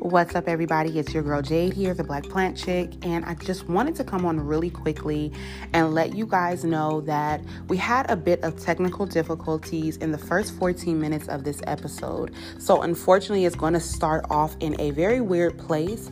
What's up, everybody? It's your girl Jade here, the Black Plant Chick, and I just wanted to come on really quickly and let you guys know that we had a bit of technical difficulties in the first 14 minutes of this episode. So, unfortunately, it's going to start off in a very weird place.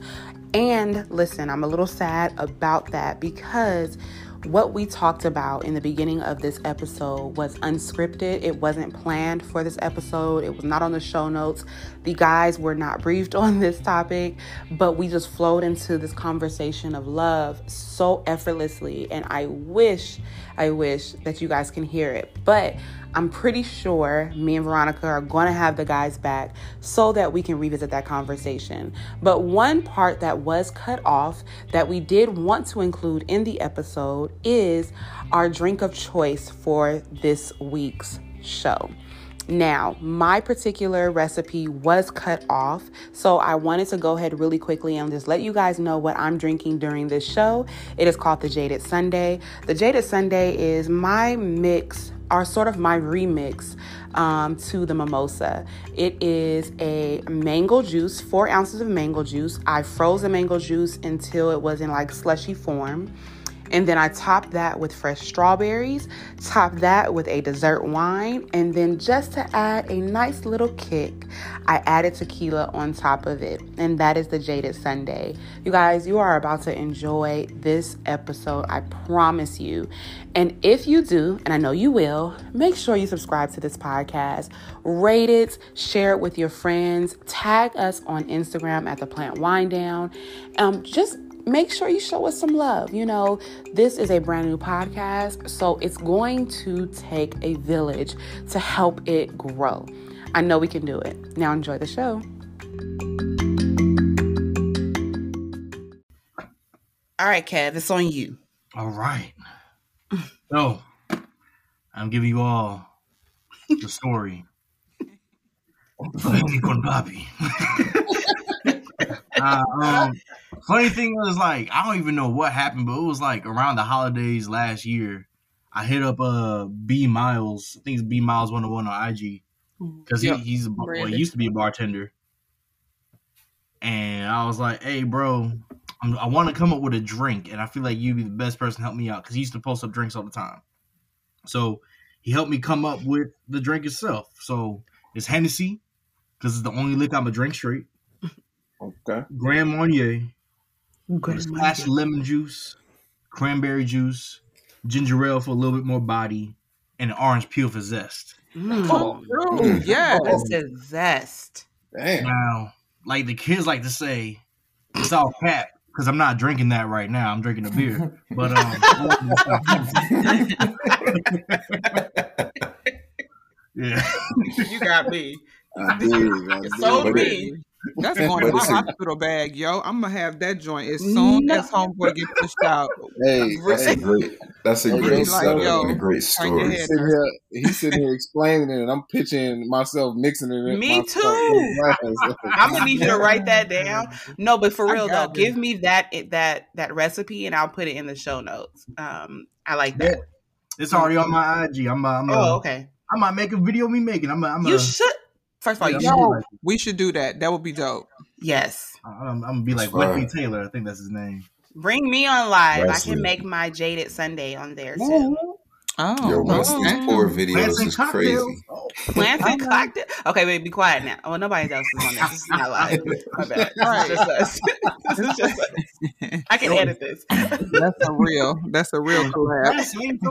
And listen, I'm a little sad about that because what we talked about in the beginning of this episode was unscripted. It wasn't planned for this episode, it was not on the show notes. The guys were not briefed on this topic, but we just flowed into this conversation of love so effortlessly. And I wish, I wish that you guys can hear it. But I'm pretty sure me and Veronica are going to have the guys back so that we can revisit that conversation. But one part that was cut off that we did want to include in the episode is our drink of choice for this week's show. Now, my particular recipe was cut off, so I wanted to go ahead really quickly and just let you guys know what I'm drinking during this show. It is called the Jaded Sunday. The Jaded Sunday is my mix are sort of my remix um, to the mimosa. It is a mango juice, four ounces of mango juice. I froze the mango juice until it was in like slushy form. And then I top that with fresh strawberries, top that with a dessert wine, and then just to add a nice little kick, I added tequila on top of it. And that is the Jaded Sunday. You guys, you are about to enjoy this episode, I promise you. And if you do, and I know you will, make sure you subscribe to this podcast, rate it, share it with your friends, tag us on Instagram at the Plant Wine Down. Um, just make sure you show us some love. You know, this is a brand new podcast, so it's going to take a village to help it grow. I know we can do it. Now, enjoy the show. All right, Kev, it's on you. All right. So, I'm giving you all the story. con papi. uh, um, funny thing was like I don't even know what happened, but it was like around the holidays last year. I hit up uh B Miles. I think it's B Miles one hundred one on IG because he, he's a, well, he used to be a bartender, and I was like, "Hey, bro, I'm, i want to come up with a drink, and I feel like you'd be the best person to help me out because he used to post up drinks all the time." So he helped me come up with the drink itself. So it's Hennessy because it's the only liquor I'm a drink straight. Okay. Grand Marnier, Grand splash lemon juice, cranberry juice, ginger ale for a little bit more body, and orange peel for zest. Mm. Oh, mm. yeah, that's a zest. Damn. Now, like the kids like to say, it's all cap because I'm not drinking that right now. I'm drinking a beer, but um, yeah, you got me. I did. I did. Sold me. That's going in my hospital bag, yo. I'm gonna have that joint as soon no. as homeboy get pushed out. Hey, that's a great, that's a great, like, yo, and a great story. He's sitting, here, he's sitting here explaining it, and I'm pitching myself mixing it. Me too. I'm gonna need you to write that down. No, but for real though, give me that that that recipe, and I'll put it in the show notes. Um, I like that. It's already on my IG. I'm. I'm oh, okay. I might make a video of me making. I'm. I'm you a, should. First of all, you should. We should do that. That would be dope. Yes. I'm, I'm gonna be like Whitney Taylor. I think that's his name. Bring me on live. Wesley. I can make my jaded Sunday on there too. Oh, your Wesley's pour videos is crazy. Oh. Plants and cocktail. Okay, wait, be quiet now. Well, nobody else is on this. This is not live. My bad. All right. This is just us. this is just us. I can edit this. That's a real. That's a real collab.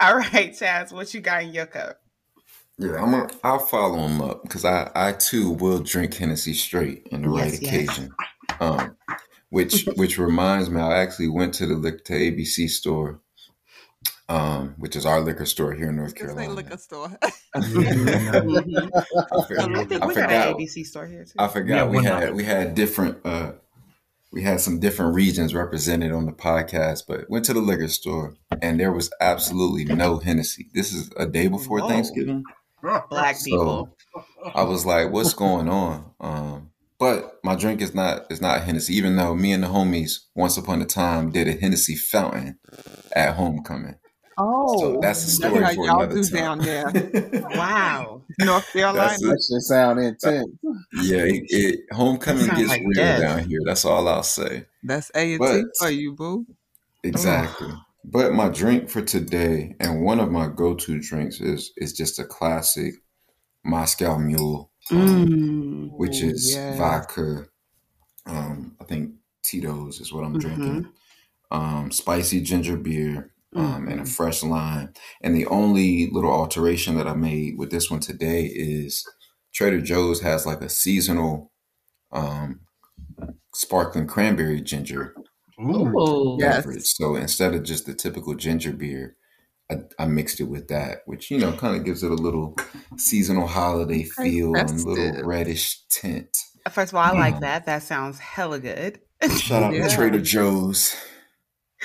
All right, Chaz, what you got in your cup? Yeah, I'm. Gonna, I'll follow him up because I, I too will drink Hennessy straight in the yes, right yes. occasion. Um, which which reminds me, I actually went to the to ABC store, um, which is our liquor store here in North Carolina. liquor store. I, forgot, I forgot ABC store here too. I forgot yeah, we had we had different. Uh, we had some different regions represented on the podcast, but went to the liquor store and there was absolutely no Hennessy. This is a day before Whoa. Thanksgiving black people. I was like, what's going on? Um, but my drink is not is not Hennessy, even though me and the homies once upon a time did a Hennessy fountain at homecoming. Oh, so that's the story that's for y'all another do time. down there. Wow. North Carolina. That's That shit sound intense. yeah, it, it, homecoming gets like real death. down here. That's all I'll say. That's A and T for you, boo. Exactly. But my drink for today, and one of my go-to drinks is is just a classic Moscow Mule, um, Mm. which is yes. vodka. Um, I think Tito's is what I'm Mhm. drinking. Um, spicy ginger beer, um, and a Mhm. fresh lime. And the only little alteration that I made with this one today is Trader Joe's has like a seasonal um, sparkling cranberry ginger Ooh. Ooh. Yes. beverage. So instead of just the typical ginger beer, I, I mixed it with that, which you know kind of gives it a little seasonal holiday feel and a little reddish tint. Uh, first of all, I like that. That sounds hella good. Shout out Yeah. to Trader Joe's.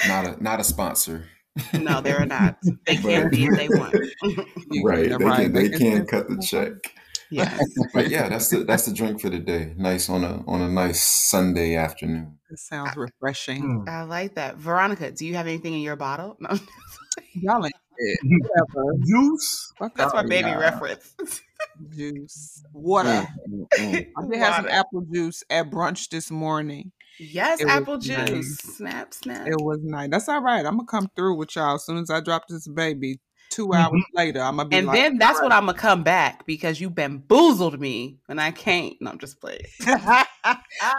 Not a not a sponsor. no, they're not. They can't be if they want. Right. They right. can they can simple. cut the check. Yes. But yeah, that's the that's the drink for the day. Nice on a on a nice Sunday afternoon. It sounds refreshing. Mm. I like that. Veronica, do you have anything in your bottle? No. Y'all ain't it. Whatever. Juice. That's my baby y'all. reference. Juice. Water. Mm, mm, mm. I did have some apple juice at brunch this morning. Yes, It apple juice. nice. Snap, snap. It was nice. That's all right. I'm gonna come through with y'all as soon as I drop this baby. 2 hours later, I'm gonna be and like, then that's when I'm gonna come back because you bamboozled me when I came. No, I'm just playing.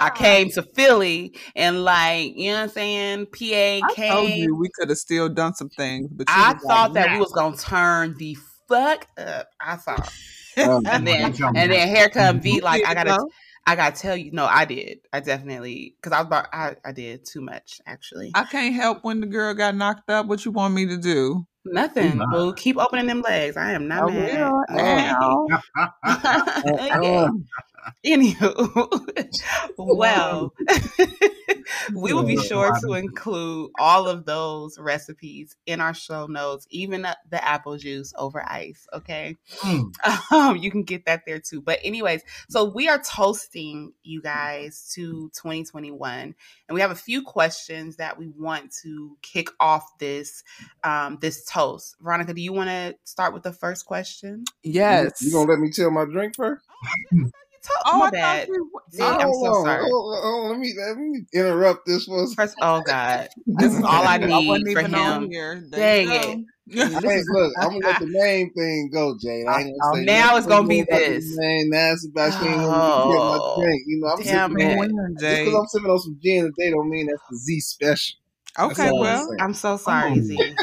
I came to Philly and like, you know what I'm saying? PA I told came. you we could have still done some things, but I thought like, that we was gonna turn the fuck up. I thought. Um, And then Get your and then here come V like I gotta though. I gotta tell you, no, I did. I definitely because I was about I, I did too much actually. I can't help when the girl got knocked up. What you want me to do? Nothing. not? Boo. Keep opening them legs. I am not I mad. will. Ow. okay. Anywho, well, we will be sure to include all of those recipes in our show notes, even the- the apple juice over ice. Okay. Mm. Um, you can get that there too. But anyways, so we are toasting you guys to 2021, and we have a few questions that we want to kick off this um this toast. Veronica, do you want to start with the first question? Yes. You gonna let me tell my drink first? To- oh, my I bad. thought you. See, oh, I'm so oh, sorry. hold on, let me let me interrupt this for a second. First, oh God, this is all I I need wasn't for him. here. Dang go. Hey, look, I'm gonna let the main thing go, Jane. I ain't Oh, gonna say now nothing it's gonna be more about this. Man, now it's about she ain't gonna get my Oh, drink. You know, I'm damn sipping on just Jay. because I'm sipping on some gin today don't mean that's the Z special. Okay, all I'm well. I'm so sorry, Oh. Z.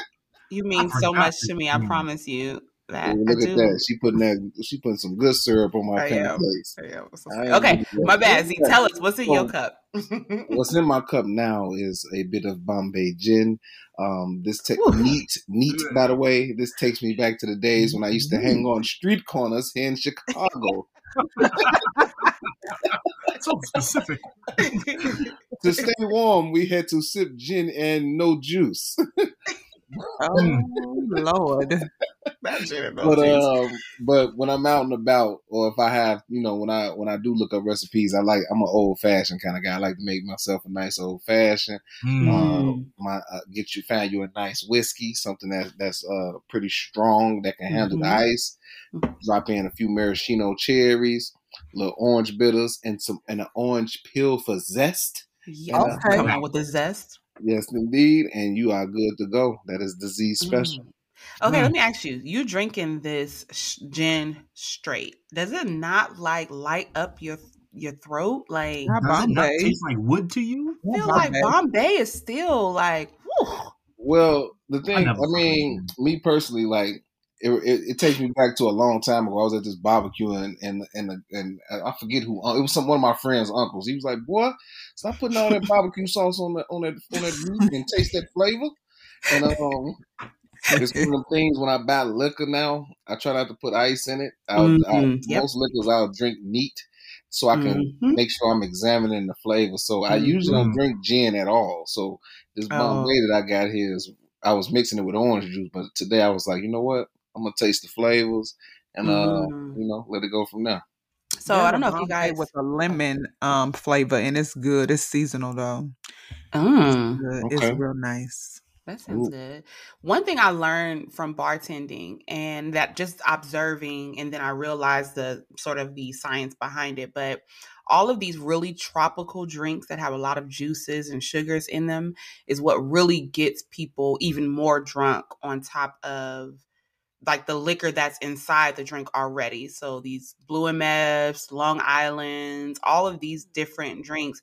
You mean so much to me. I promise you that Ooh, I look do. at that. She putting that. She putting some good syrup on my I pen place. I am so I sorry. ain't Okay, my bad. Z, tell us what's in your cup. What's in my cup now is a bit of Bombay gin. Um, this ta- Whew. neat, neat. By the way, this takes me back to the days when I used to hang on street corners here in Chicago. so specific. to stay warm, we had to sip gin and no juice. Oh Lord. but um, but when I'm out and about, or if I have, you know, when I when I do look up recipes, I like I'm an old fashioned kind of guy. I like to make myself a nice old fashioned. Mm. Um, my uh, get you find you a nice whiskey, something that that's uh pretty strong that can handle the Mhm. ice. Drop in a few maraschino cherries, little orange bitters, and some and an orange peel for zest. yeah, Okay. come out with the zest. Yes, indeed, and you are good to go. That is the Z's special. Mm. Okay, Mm. let me ask you. You drinking this sh- gin straight? Does it not like light up your your throat? Like, Not Does it not Bombay. taste like wood to you? I feel Not like Bombay. Bombay is still like, whew. Well, the thing, I, never mean, me personally, like it, it, it takes me back to a long time ago. I was at this barbecue and and and, and I forget who it was. Some one of my friends' uncles. He was like, "Boy, stop putting all that barbecue sauce on that on that on that meat and taste that flavor." And um, it's one of them things when I buy liquor now, I try not to put ice in it. I'll, I, Mhm, yep. Most liquors I'll drink neat, so I can Mhm. make sure I'm examining the flavor. So I usually don't Mhm. drink gin at all. So this Oh. Bombay that I got here is I was mixing it with orange juice, but today I was like, you know what? I'm gonna taste the flavors and uh, Mm. you know, let it go from there. So There's I a don't know if you Bombay guys. with a lemon um flavor, and it's good. It's seasonal though. Mm. Good. Okay. It's real nice. That sounds Ooh. good. One thing I learned from bartending and that just observing, and then I realized the sort of the science behind it, but all of these really tropical drinks that have a lot of juices and sugars in them is what really gets people even more drunk on top of like the liquor that's inside the drink already. So these Blue MFs, Long Islands, all of these different drinks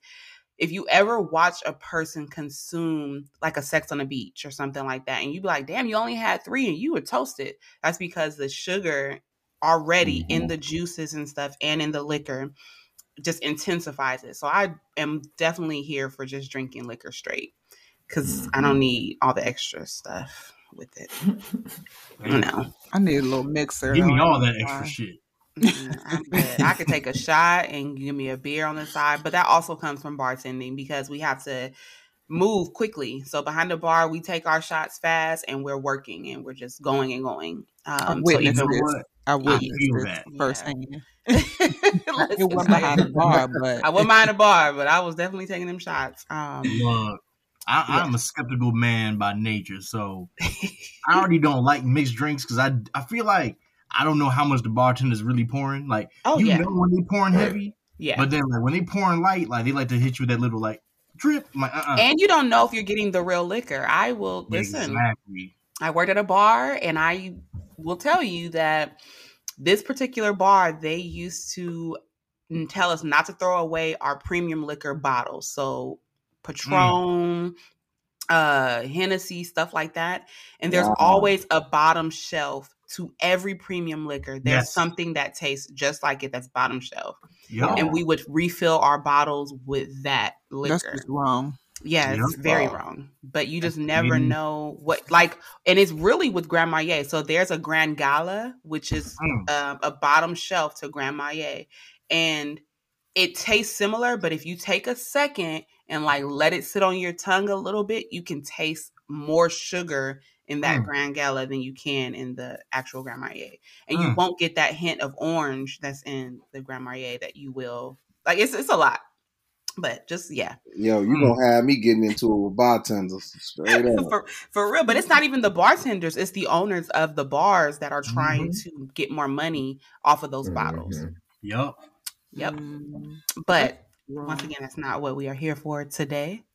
if you ever watch a person consume like a sex on the beach or something like that, and you be like, damn, you only had three and you were toasted, that's because the sugar already mm-hmm. in the juices and stuff and in the liquor just intensifies it. So I am definitely here for just drinking liquor straight because mm-hmm. I don't need all the extra stuff with it. no, I need a little mixer. Give me all that extra shit. I'm. I could take a shot and give me a beer on the side, but that also comes from bartending because we have to move quickly. So behind the bar, we take our shots fast and we're working and we're just going and going. Um, I witnessed so this. I witnessed this firsthand. Yeah. it wasn't behind the bar, but I wasn't behind the bar, but I was definitely taking them shots. Um, Look, I, am a skeptical man by nature, so I already don't like mixed drinks because I I feel like I don't know how much the bartender's really pouring. Like, oh, you yeah. know when they pouring heavy, yeah. But then like when they pouring light, like they like to hit you with that little like drip. Like, uh-uh. And you don't know if you're getting the real liquor. I will listen. Exactly. I worked at a bar, and I will tell you that this particular bar they used to mm, tell us not to throw away our premium liquor bottles. So Patron, mm. uh Hennessy, stuff like that. And there's wow. always a bottom shelf to every premium liquor. There's yes. something that tastes just like it that's bottom shelf. Yep. And we would refill our bottles with that liquor. That's wrong. Yeah, it's yep. very wrong. But you just never mm. know what like and it's really with Grand Marnier. So there's a Grand Gala, which is mm. uh, a bottom shelf to Grand Marnier. And it tastes similar, but if you take a second and like let it sit on your tongue a little bit, you can taste more sugar in that mm. Grand Gala than you can in the actual Grand Marnier. And mm. you won't get that hint of orange that's in the Grand Marnier that you will. Like it's it's a lot. But just yeah. Yo, you mm. gonna have me getting into it with bartenders straight up. for, for real. But it's not even the bartenders, it's the owners of the bars that are trying mm-hmm. to get more money off of those mm-hmm. bottles. Yep. Yep. Mm. But once again, that's not what we are here for today.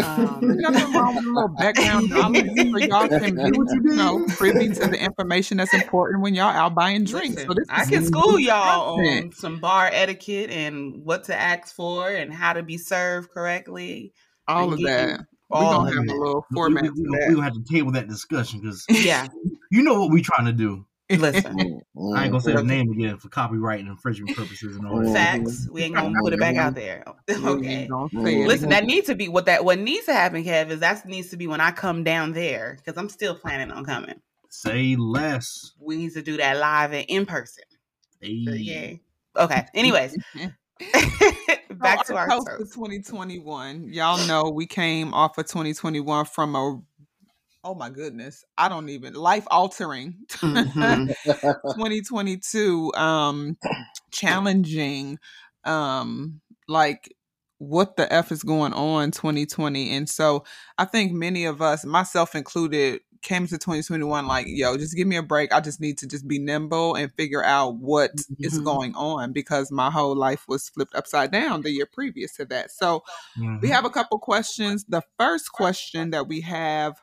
Um, nothing wrong with a little background knowledge so y'all can be, you know, privy to the information that's important when y'all out buying drinks. Listen, so this I can school y'all on some bar etiquette and what to ask for and how to be served correctly. All of that. We're gonna have a little format. We, we, we, we have to table that discussion because yeah, you know what we're trying to do. Listen, mm-hmm. I ain't gonna say the mm-hmm. name again for copyright and infringement purposes and all that. Facts. Mm-hmm. We ain't gonna put it back out there. okay. Listen, that needs to be what that what needs to happen, Kev, is that needs to be when I come down there because I'm still planning on coming. Say less. We need to do that live and in person. Hey. So, yeah. Okay. Anyways. Oh, back so to our toast for 2021. Y'all know we came off of 2021 from a oh my goodness i don't even life altering mm-hmm. 2022 um challenging um like what the f is going on 2020 and so i think many of us myself included came to 2021 like yo just give me a break i just need to just be nimble and figure out what mm-hmm. is going on because my whole life was flipped upside down the year previous to that so mm-hmm. we have a couple questions the first question that we have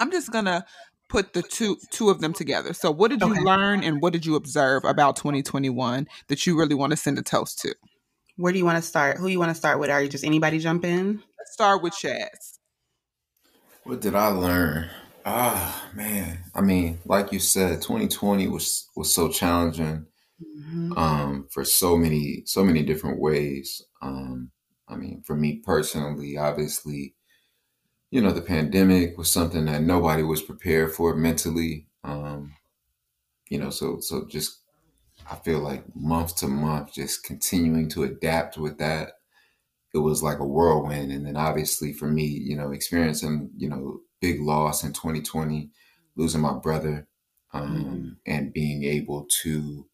I'm just gonna put the two two of them together. So, what did you okay. learn and what did you observe about 2021 that you really want to send a toast to? Where do you want to start? Who you want to start with? Are you just anybody jump in? Let's start with Chaz. What did I learn? Ah, man. I mean, like you said, 2020 was was so challenging mm-hmm. um, for so many so many different ways. Um, I mean, for me personally, obviously, you know, the pandemic was something that nobody was prepared for mentally. Um, you know, so so just I feel like month to month, just continuing to adapt with that. It was like a whirlwind, and then obviously for me, you know, experiencing you know big loss in 2020, losing my brother, um, mm-hmm. and being able to,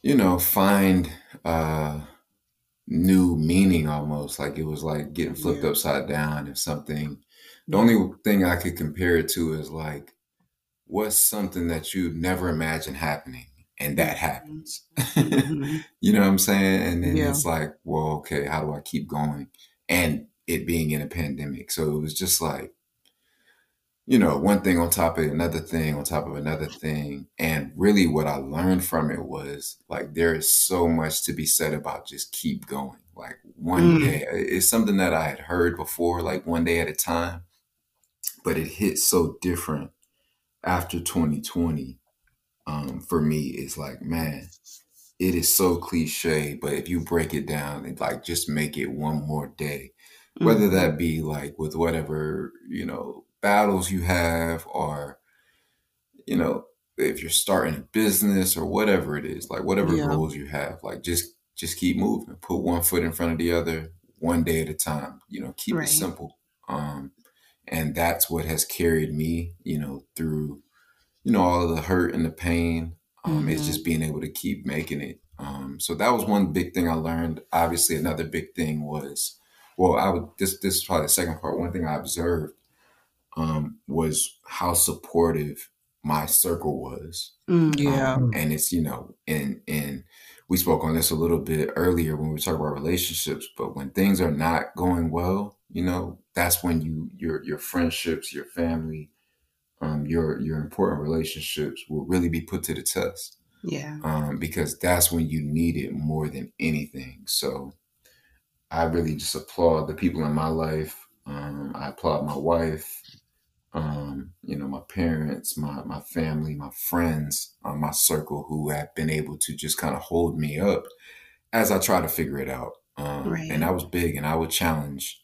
you know, find. uh new meaning almost like it was like getting flipped yeah. upside down if something The only thing I could compare it to is like, what's something that you never imagined happening, and that happens. Mm-hmm. you know what I'm saying? And then yeah. it's like, well, okay, how do I keep going? And it being in a pandemic, so it was just like you know, one thing on top of another thing on top of another thing. And really what I learned from it was like there is so much to be said about just keep going. Like one mm. day it's something that I had heard before, like one day at a time, but it hit so different after 2020. Um, for me, it's like, man, it is so cliche, but if you break it down and like just make it one more day, whether mm. that be like with whatever, you know, battles you have or you know if you're starting a business or whatever it is like whatever yeah. goals you have like just just keep moving put one foot in front of the other one day at a time you know keep right. it simple um and that's what has carried me you know through you know all of the hurt and the pain um mm-hmm. it's just being able to keep making it um so that was one big thing i learned obviously another big thing was well i would this this is probably the second part one thing i observed um, was how supportive my circle was. Mm, yeah. Um, and it's, you know, and and we spoke on this a little bit earlier when we talk about relationships, but when things are not going well, you know, that's when you your your friendships, your family, um, your your important relationships will really be put to the test. Yeah. Um, because that's when you need it more than anything. So I really just applaud the people in my life. Um, I applaud my wife um, you know, my parents, my my family, my friends, uh, my circle who have been able to just kind of hold me up as I try to figure it out. Um, right. And that was big, and I would challenge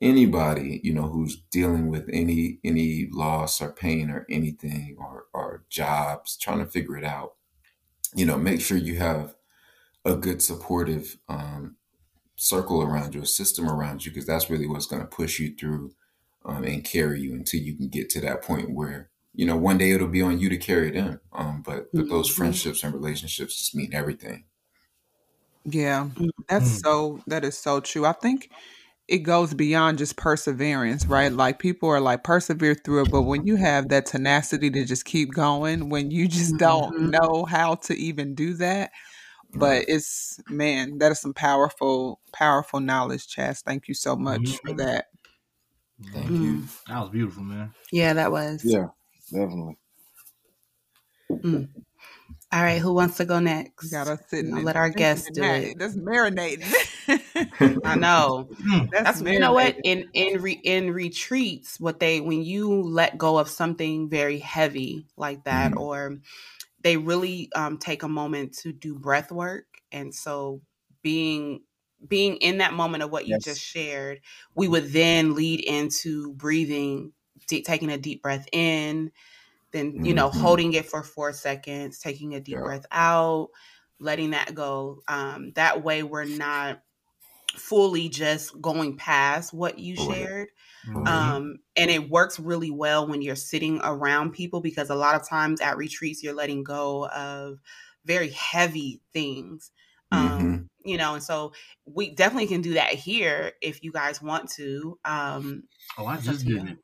anybody, you know, who's dealing with any any loss or pain or anything or or jobs, trying to figure it out. You know, make sure you have a good supportive um, circle around you, a system around you, because that's really what's going to push you through um, and carry you until you can get to that point where you know one day it'll be on you to carry them. Um, but but those mm-hmm. friendships and relationships just mean everything. Yeah, that's mm-hmm. so that is so true. I think it goes beyond just perseverance, right? Like people are like persevere through it, but when you have that tenacity to just keep going, when you just don't mm-hmm. know how to even do that, but it's man, that is some powerful, powerful knowledge, Chaz. Thank you so much mm-hmm. for that. Thank mm. you. That was beautiful, man. Yeah, that was. Yeah, definitely. Mm. All right, who wants to go next? We gotta sit and let our guests do it. That's marinating. I know. That's, That's you know what in in re, in retreats, what they when you let go of something very heavy like that, mm. or they really um, take a moment to do breath work, and so being being in that moment of what you yes. just shared, we would then lead into breathing, deep, taking a deep breath in, then, you know, mm-hmm. holding it for four seconds, taking a deep yeah. breath out, letting that go. Um, that way, we're not fully just going past what you shared. Mm-hmm. Um, and it works really well when you're sitting around people because a lot of times at retreats, you're letting go of very heavy things. Um, mm-hmm you know, and so we definitely can do that here if you guys want to. Um, oh, I just did it.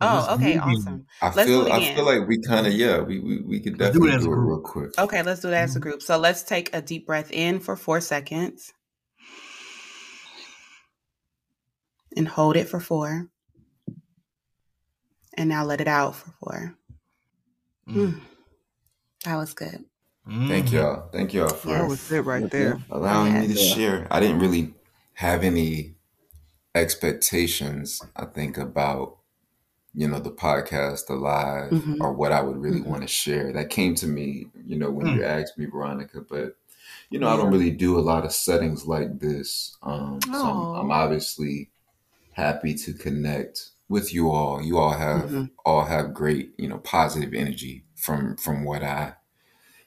Oh, okay, awesome. I let's feel I feel like we kind of yeah we we, we could definitely do it, do it real quick. Okay, let's do that as a mm-hmm. group. So let's take a deep breath in for four seconds, and hold it for four, and now let it out for four. Mm. Mm. That was good. Mm-hmm. Thank y'all. Thank y'all for that was it right there. allowing me to share. I didn't really have any expectations, I think, about you know the podcast, the live, mm-hmm. or what I would really mm-hmm. want to share. That came to me, you know, when mm. you asked me, Veronica. But you know, yeah. I don't really do a lot of settings like this. Um, so I'm, I'm, obviously happy to connect with you all. You all have mm-hmm. all have great, you know, positive energy from from what I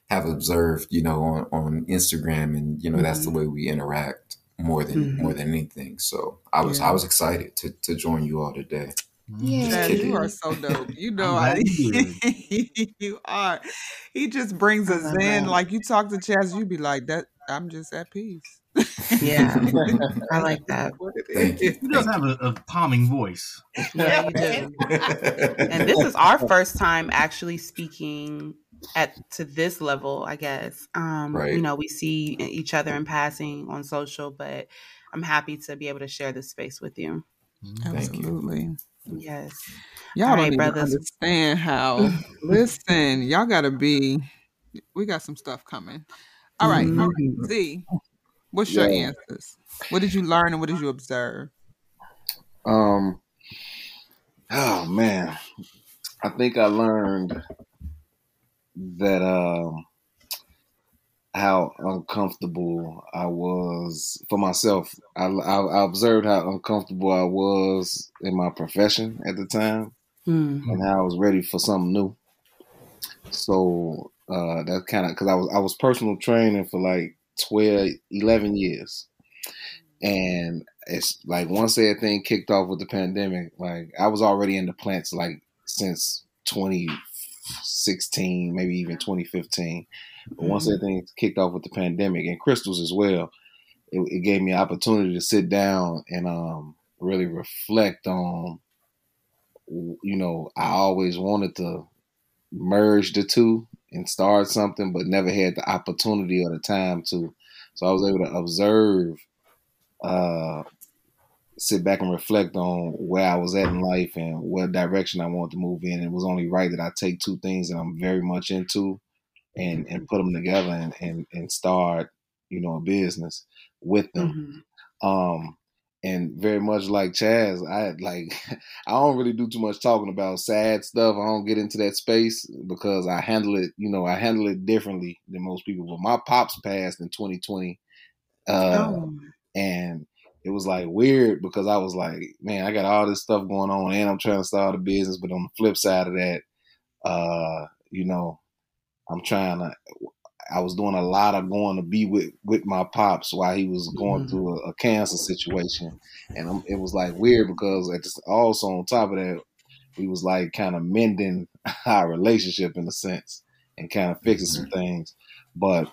have observed, you know, on, on Instagram and, you know, mm-hmm. that's the mm-hmm. way we interact more than mm-hmm. more than anything. So I was yeah. I was excited to to join you all today. Yeah, you are so dope. You know, I, you are. He just brings us in. Like you talk to Chaz, you be like, "That I'm just at peace." Yeah, I like that. Thank you. He does have a, a calming voice. Yeah, you do. And this is our first time actually speaking at to this level, I guess. Um, Right. You know, we see each other in passing on social, but I'm happy to be able to share this space with you. Thank you. Absolutely. Yes. Y'all All don't right, even brothers. understand how. listen, y'all gotta be. We got some stuff coming. All right, all right. Z, what's your answers? What did you learn and what did you observe? Um. Oh man, I think I learned that um how uncomfortable I was for myself. I, I, I observed how uncomfortable I was in my profession at the time, Mm. and how I was ready for something new. So uh, that kind of because I was I was personal training for like 12, 11 years, and it's like once that thing kicked off with the pandemic, like I was already in the plants like since 2016, maybe even 2015. But once everything kicked off with the pandemic and crystals as well, it, it gave me an opportunity to sit down and um, really reflect on. You know, I always wanted to merge the two and start something, but never had the opportunity or the time to. So I was able to observe, uh, sit back and reflect on where I was at in life and what direction I wanted to move in. It was only right that I take two things that I'm very much into and and put them together and and, and start, you know, a business with them. Mhm. Um, and very much like Chaz, I like I don't really do too much talking about sad stuff. I don't get into that space because I handle it, you know, I handle it differently than most people. But my pops passed in 2020, uh, Oh. and it was like weird because I was like, man, I got all this stuff going on, and I'm trying to start a business. But on the flip side of that, uh, you know, I'm trying to. I was doing a lot of going to be with with my pops while he was going Mhm. through a, a cancer situation, and i it was like weird because at this, also on top of that, we was like kind of mending our relationship in a sense and kind of fixing some things, but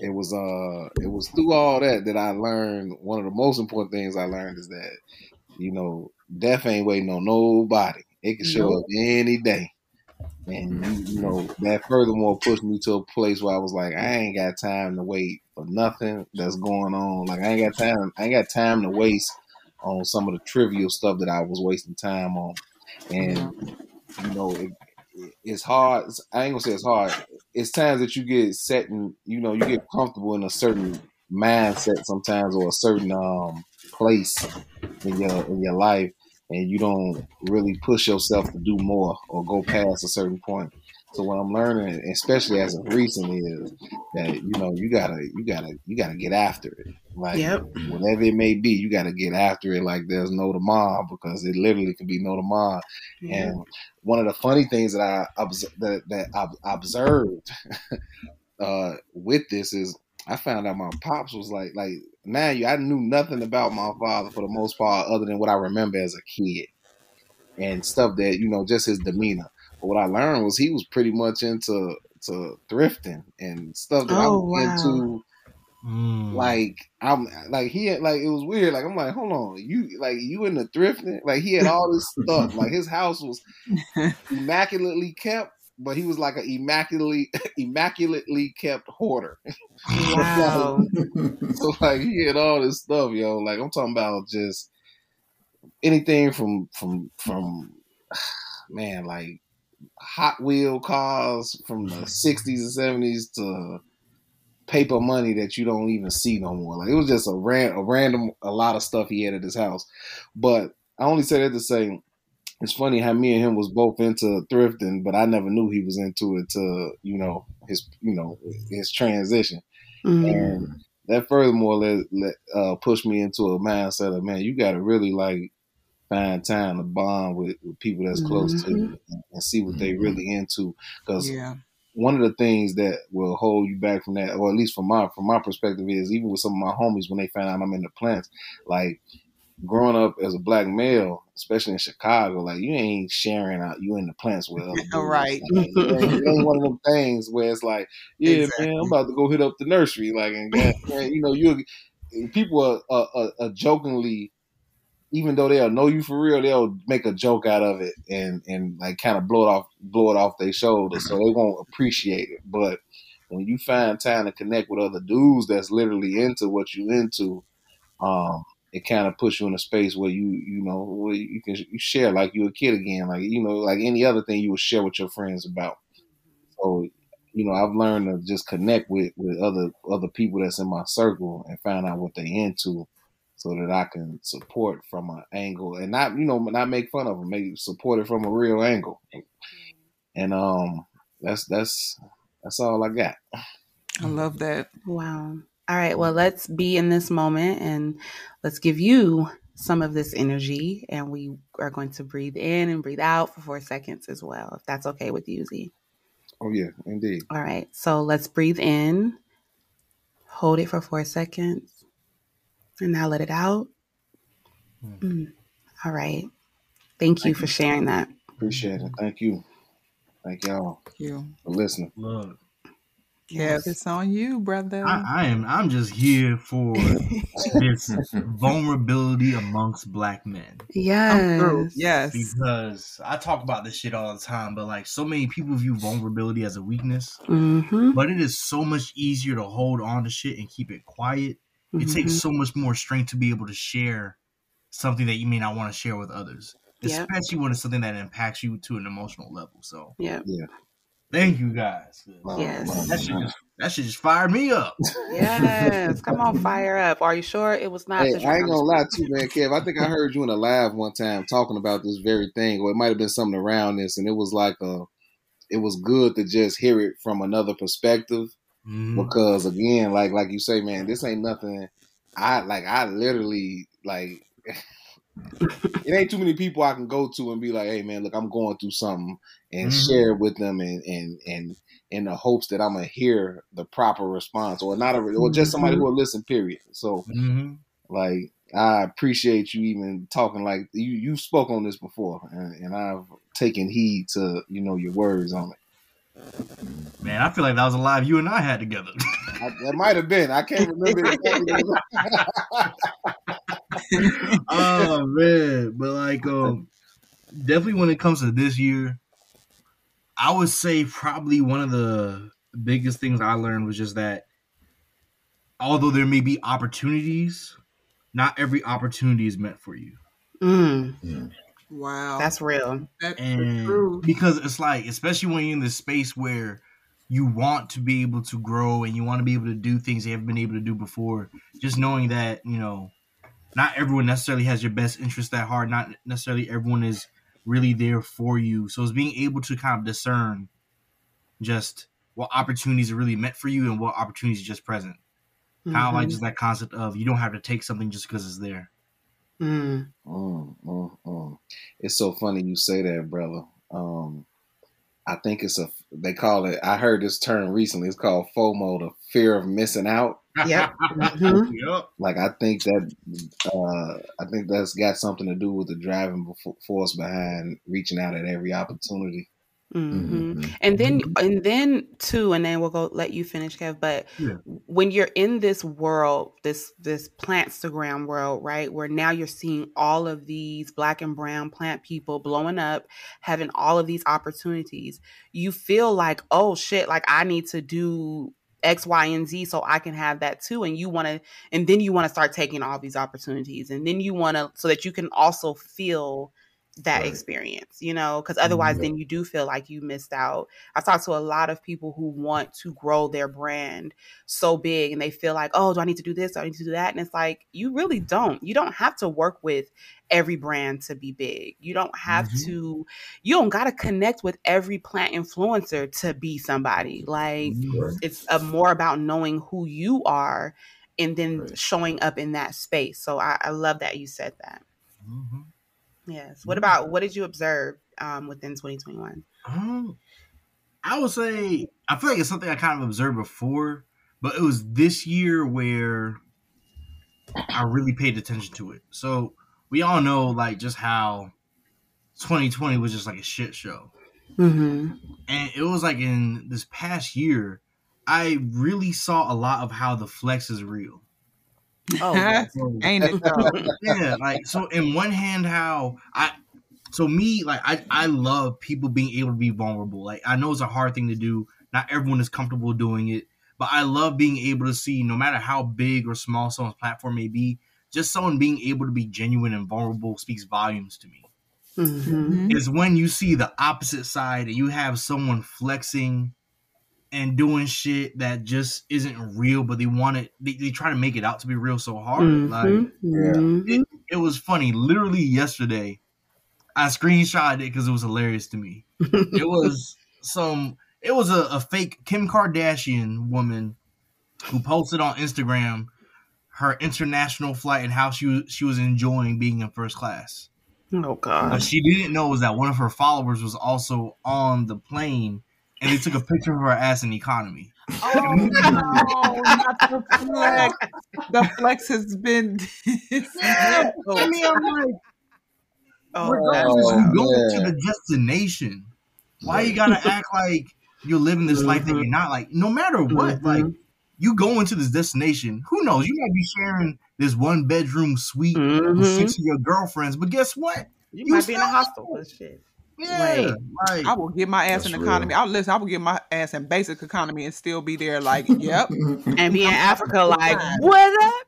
it was uh it was through all that that I learned one of the most important things I learned is that you know death ain't waiting on nobody. It can show Nope. up any day. And you, know that furthermore pushed me to a place where I was like, I ain't got time to wait for nothing that's going on. Like I ain't got time. I ain't got time to waste on some of the trivial stuff that I was wasting time on. And you know, it- it's hard. I ain't gonna say it's hard. It's times that you get set and you know you get comfortable in a certain mindset sometimes or a certain um place in your in your life, and you don't really push yourself to do more or go past a certain point. So what I'm learning, especially as of recent, is that you know you gotta you gotta you gotta get after it. Like Yep. whatever it may be, you gotta get after it. Like there's no tomorrow because it literally could be no tomorrow. Yeah. And one of the funny things that I that, that I've observed uh, with this is I found out my pops was like like now you I knew nothing about my father for the most part other than what I remember as a kid and stuff that you know just his demeanor. But what I learned was he was pretty much into to thrifting and stuff that I Oh, was wow. into Mm. like I'm like he had like it was weird. Like I'm like, hold on, you like you in the thrifting? Like he had all this stuff. Like his house was immaculately kept, but he was like an immaculately immaculately kept hoarder. Wow. So like he had all this stuff, yo. Like I'm talking about just anything from from from man, like Hot Wheel cars from the '60s and '70s to paper money that you don't even see no more. Like it was just a ran a random a lot of stuff he had at his house. But I only say that to say it's funny how me and him was both into thrifting, but I never knew he was into it to you know his you know his transition. Mhm. And that furthermore let, let uh, pushed me into a mindset of man, you got to really like find time to bond with, with people that's close to mm-hmm. you and, and see what they really mm-hmm. into. Because Yeah. one of the things that will hold you back from that, or at least from my from my perspective, is even with some of my homies when they find out I'm in the plants, like growing up as a black male, especially in Chicago, like you ain't sharing out you in the plants with other dudes. Right. Like, it, ain't, it ain't one of them things where it's like, yeah, Exactly. man, I'm about to go hit up the nursery, like and man, you know you. people are, are, are, jokingly, even though they'll know you for real, they'll make a joke out of it and and like kind of blow it off blow it off their shoulders, so they won't appreciate it. But when you find time to connect with other dudes that's literally into what you into, um, it kind of puts you in a space where you you know where you can you share like you're a kid again, like you know like any other thing you would share with your friends about. So you know I've learned to just connect with with other other people that's in my circle and find out what they into, so that I can support from an angle and not you know not make fun of them, make support it from a real angle. And um, that's that's that's all I got. I love that. Wow. All right. Well, let's be in this moment and let's give you some of this energy. And we are going to breathe in and breathe out for four seconds as well, if that's okay with you, Z. Oh, yeah, indeed. All right. So let's breathe in, hold it for four seconds, and now let it out. Mm. Mm. All right. Thank, Thank you for sharing that. Appreciate it. Thank you. Thank y'all Thank you. for listening. Look, Yes, it's on you, brother. I, I am. I'm just here for this vulnerability amongst black men. Yes, yes. Because I talk about this shit all the time, but like so many people view vulnerability as a weakness. Mm-hmm. But it is so much easier to hold on to shit and keep it quiet. It mm-hmm. takes so much more strength to be able to share something that you may not want to share with others, yep. especially when it's something that impacts you to an emotional level. So, yeah, yeah. Thank you guys. Yes. That should just that should just fire me up. Yes. Come on, fire up. Are you sure it was not? Hey, I ain't gonna lie to you, man, Kev. I think I heard you in a live one time talking about this very thing, or it might have been something around this, and it was like a it was good to just hear it from another perspective. Mm-hmm. Because again, like like you say, man, this ain't nothing I like I literally like it ain't too many people I can go to and be like, hey man, look, I'm going through something and mm-hmm. share with them and and and in the hopes that I'm gonna hear the proper response or not a or just somebody mm-hmm. who will listen. Period. So mm-hmm. like I appreciate you even talking like you you spoke on this before and, and I've taken heed to you know your words on it. Man, I feel like that was a live you and I had together. I, that might have been. I can't remember. oh man, but like, um, definitely when it comes to this year, I would say probably one of the biggest things I learned was just that although there may be opportunities, not every opportunity is meant for you. Mm. Wow, that's real. That's and true. because it's like, especially when you're in this space where you want to be able to grow and you want to be able to do things you haven't been able to do before, just knowing that you know not everyone necessarily has your best interest at heart. Not necessarily everyone is really there for you. So it's being able to kind of discern just what opportunities are really meant for you and what opportunities are just present. Mm-hmm. Kind of like just that concept of you don't have to take something just because it's there. Mm. Mm, mm, mm. It's so funny you say that, brother. Um, I think it's a they call it. I heard this term recently. It's called FOMO, the fear of missing out. Yep. Mm-hmm. yep. Like I think that uh, I think that's got something to do with the driving force behind reaching out at every opportunity. Mm-hmm. Mm-hmm. And then, and then too, and then we'll go let you finish, Kev. But yeah. when you're in this world, this this plantstagram world, right, where now you're seeing all of these black and brown plant people blowing up, having all of these opportunities, you feel like, oh shit, like I need to do X, Y, and Z so I can have that too. And you want to, and then you want to start taking all these opportunities. And then you want to, so that you can also feel that right. experience, you know, because otherwise, mm-hmm. then you do feel like you missed out. I talk to a lot of people who want to grow their brand so big and they feel like, oh, do I need to do this? Do I need to do that? And it's like, you really don't. You don't have to work with every brand to be big. You don't have mm-hmm. to, you don't got to connect with every plant influencer to be somebody. Like, mm-hmm. it's a, more about knowing who you are and then right. showing up in that space. So I, I love that you said that. Mm-hmm. Yes. What about what did you observe um, within 2021? Um, I would say I feel like it's something I kind of observed before, but it was this year where I really paid attention to it. So we all know like just how 2020 was just like a shit show. Mm-hmm. And it was like in this past year, I really saw a lot of how the flex is real. Oh, ain't it though? yeah, like so. In one hand, how I so me like I I love people being able to be vulnerable. Like I know it's a hard thing to do. Not everyone is comfortable doing it, but I love being able to see no matter how big or small someone's platform may be, just someone being able to be genuine and vulnerable speaks volumes to me. Mm-hmm. Is when you see the opposite side and you have someone flexing and doing shit that just isn't real, but they want it. They, they try to make it out to be real so hard. Mm-hmm. Like, it, it, was funny. Literally yesterday, I screenshot it because it was hilarious to me. it was some. It was a, a fake Kim Kardashian woman who posted on Instagram her international flight and how she was she was enjoying being in first class. Oh God! What she didn't know was that one of her followers was also on the plane and they took a picture of her ass in economy. Oh no, not the flex. The flex has been. yeah, I mean, I'm like, oh, regardless, you go to the destination. Why you gotta act like you're living this mm-hmm. life that you're not? Like, no matter what, mm-hmm. like you go into this destination. Who knows? You might be sharing this one bedroom suite mm-hmm. with six of your girlfriends, but guess what? You, you might be in a hostel and shit. Yeah, right. I will get my ass That's in economy. I'll listen. I will get my ass in basic economy and still be there. Like, yep, and be in Africa. Like, what up?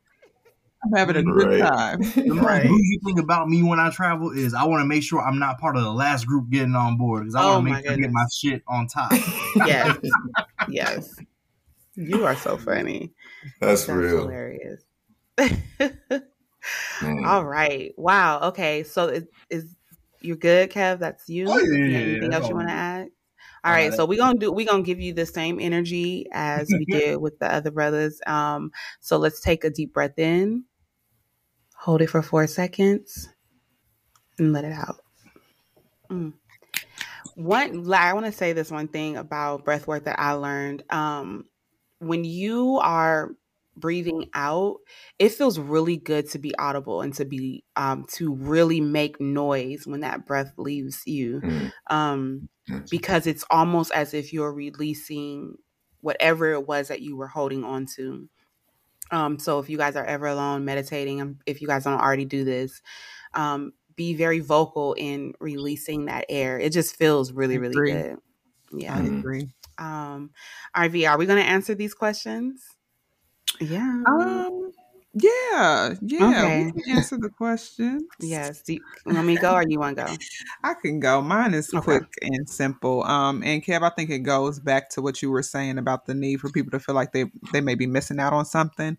I'm having a good right. time. The right. bougie thing about me when I travel is I want to make sure I'm not part of the last group getting on board because I want to oh make sure I get my shit on top. yes, yes. You are so funny. That's, That's real. Hilarious. All right. Wow. Okay. So is, is you're good, Kev? That's you. Oh, yeah, yeah, Anything else you want to add? All right, so we're gonna do we're gonna give you the same energy as we did with the other brothers. Um, so let's take a deep breath in, hold it for four seconds, and let it out. Mm. One, I want to say this one thing about breath work that I learned. Um, when you are breathing out, it feels really good to be audible and to be um to really make noise when that breath leaves you. Mm. Um because it's almost as if you're releasing whatever it was that you were holding on to. Um so if you guys are ever alone meditating, um, if you guys don't already do this, um be very vocal in releasing that air. It just feels really really good. Yeah. I agree. Um, RV, are we going to answer these questions? Yeah. Um, yeah, yeah. Okay. We can answer the questions. yes. Do you, want me go or you want to go? I can go. Mine is okay. quick and simple. Um, and Kev, I think it goes back to what you were saying about the need for people to feel like they they may be missing out on something.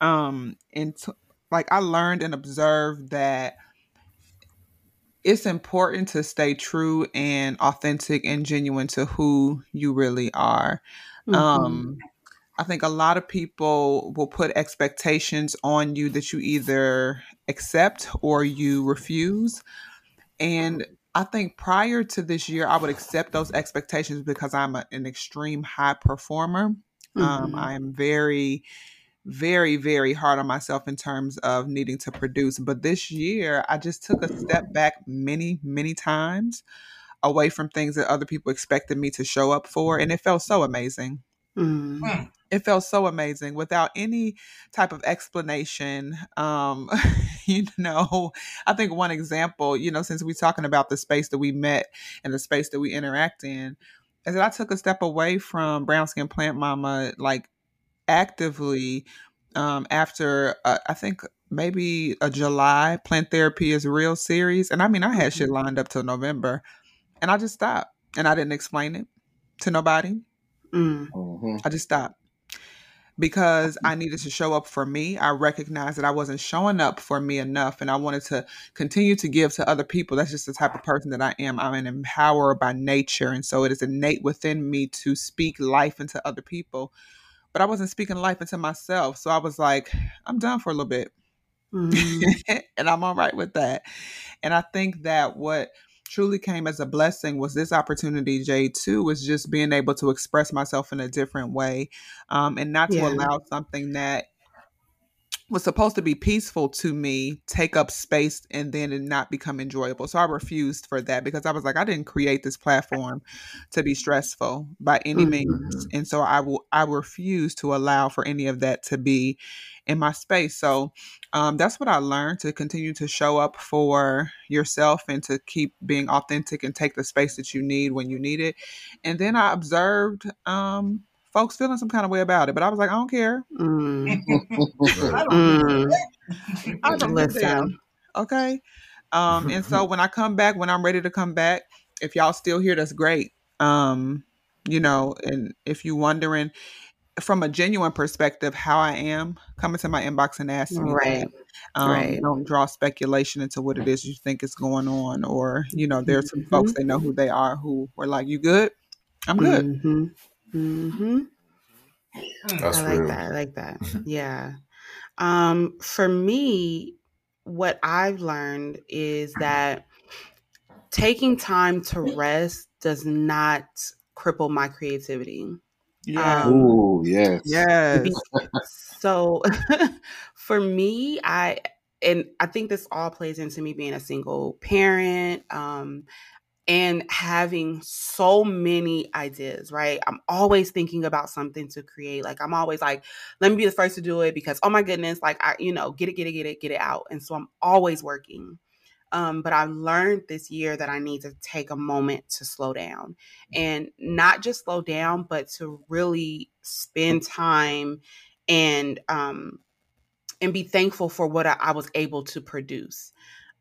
Um, and t- like I learned and observed that it's important to stay true and authentic and genuine to who you really are. Mm-hmm. Um, I think a lot of people will put expectations on you that you either accept or you refuse. And I think prior to this year, I would accept those expectations because I'm a, an extreme high performer. Um, mm-hmm. Um, I am very very, very hard on myself in terms of needing to produce. But this year, I just took a step back many, many times away from things that other people expected me to show up for. And it felt so amazing. Mm. It felt so amazing without any type of explanation. Um, you know, I think one example, you know, since we're talking about the space that we met and the space that we interact in, is that I took a step away from Brown Skin Plant Mama like actively um, after uh, I think maybe a July plant therapy is real series. And I mean, I had shit mm-hmm. lined up till November, and I just stopped and I didn't explain it to nobody. Mm. Mm-hmm. I just stopped because I needed to show up for me. I recognized that I wasn't showing up for me enough, and I wanted to continue to give to other people. That's just the type of person that I am. I'm an empowerer by nature, and so it is innate within me to speak life into other people but I wasn't speaking life into myself. So I was like, I'm done for a little bit. Mm-hmm. and I'm all right with that. And I think that what truly came as a blessing was this opportunity, Jay, too, was just being able to express myself in a different way um, and not to yeah. allow something that was supposed to be peaceful to me take up space and then it not become enjoyable. So I refused for that because I was like, I didn't create this platform to be stressful by any mm-hmm. means. And so I will I refuse to allow for any of that to be in my space. So um, that's what I learned to continue to show up for yourself and to keep being authentic and take the space that you need when you need it. And then I observed um, folks feeling some kind of way about it. But I was like, I don't care. Mm. I don't, mm. I don't listen. Okay. Um, and so when I come back, when I'm ready to come back, if y'all still here, that's great. Um, you know, and if you wondering from a genuine perspective how I am, come into my inbox and ask me right. that. Um, right. Don't draw speculation into what it is you think is going on, or you know, there's some mm-hmm. folks they know who they are who were like, "You good? I'm good." Mm-hmm. Mm-hmm. That's I like real. that. I like that. yeah. Um, for me, what I've learned is that taking time to rest does not cripple my creativity. Yeah. Um, Ooh, yes. Yes. so for me, I and I think this all plays into me being a single parent. Um, and having so many ideas, right? I'm always thinking about something to create. Like I'm always like, let me be the first to do it because oh my goodness, like I, you know, get it, get it, get it, get it out. And so I'm always working. Um, but I learned this year that I need to take a moment to slow down and not just slow down, but to really spend time and um, and be thankful for what I, I was able to produce.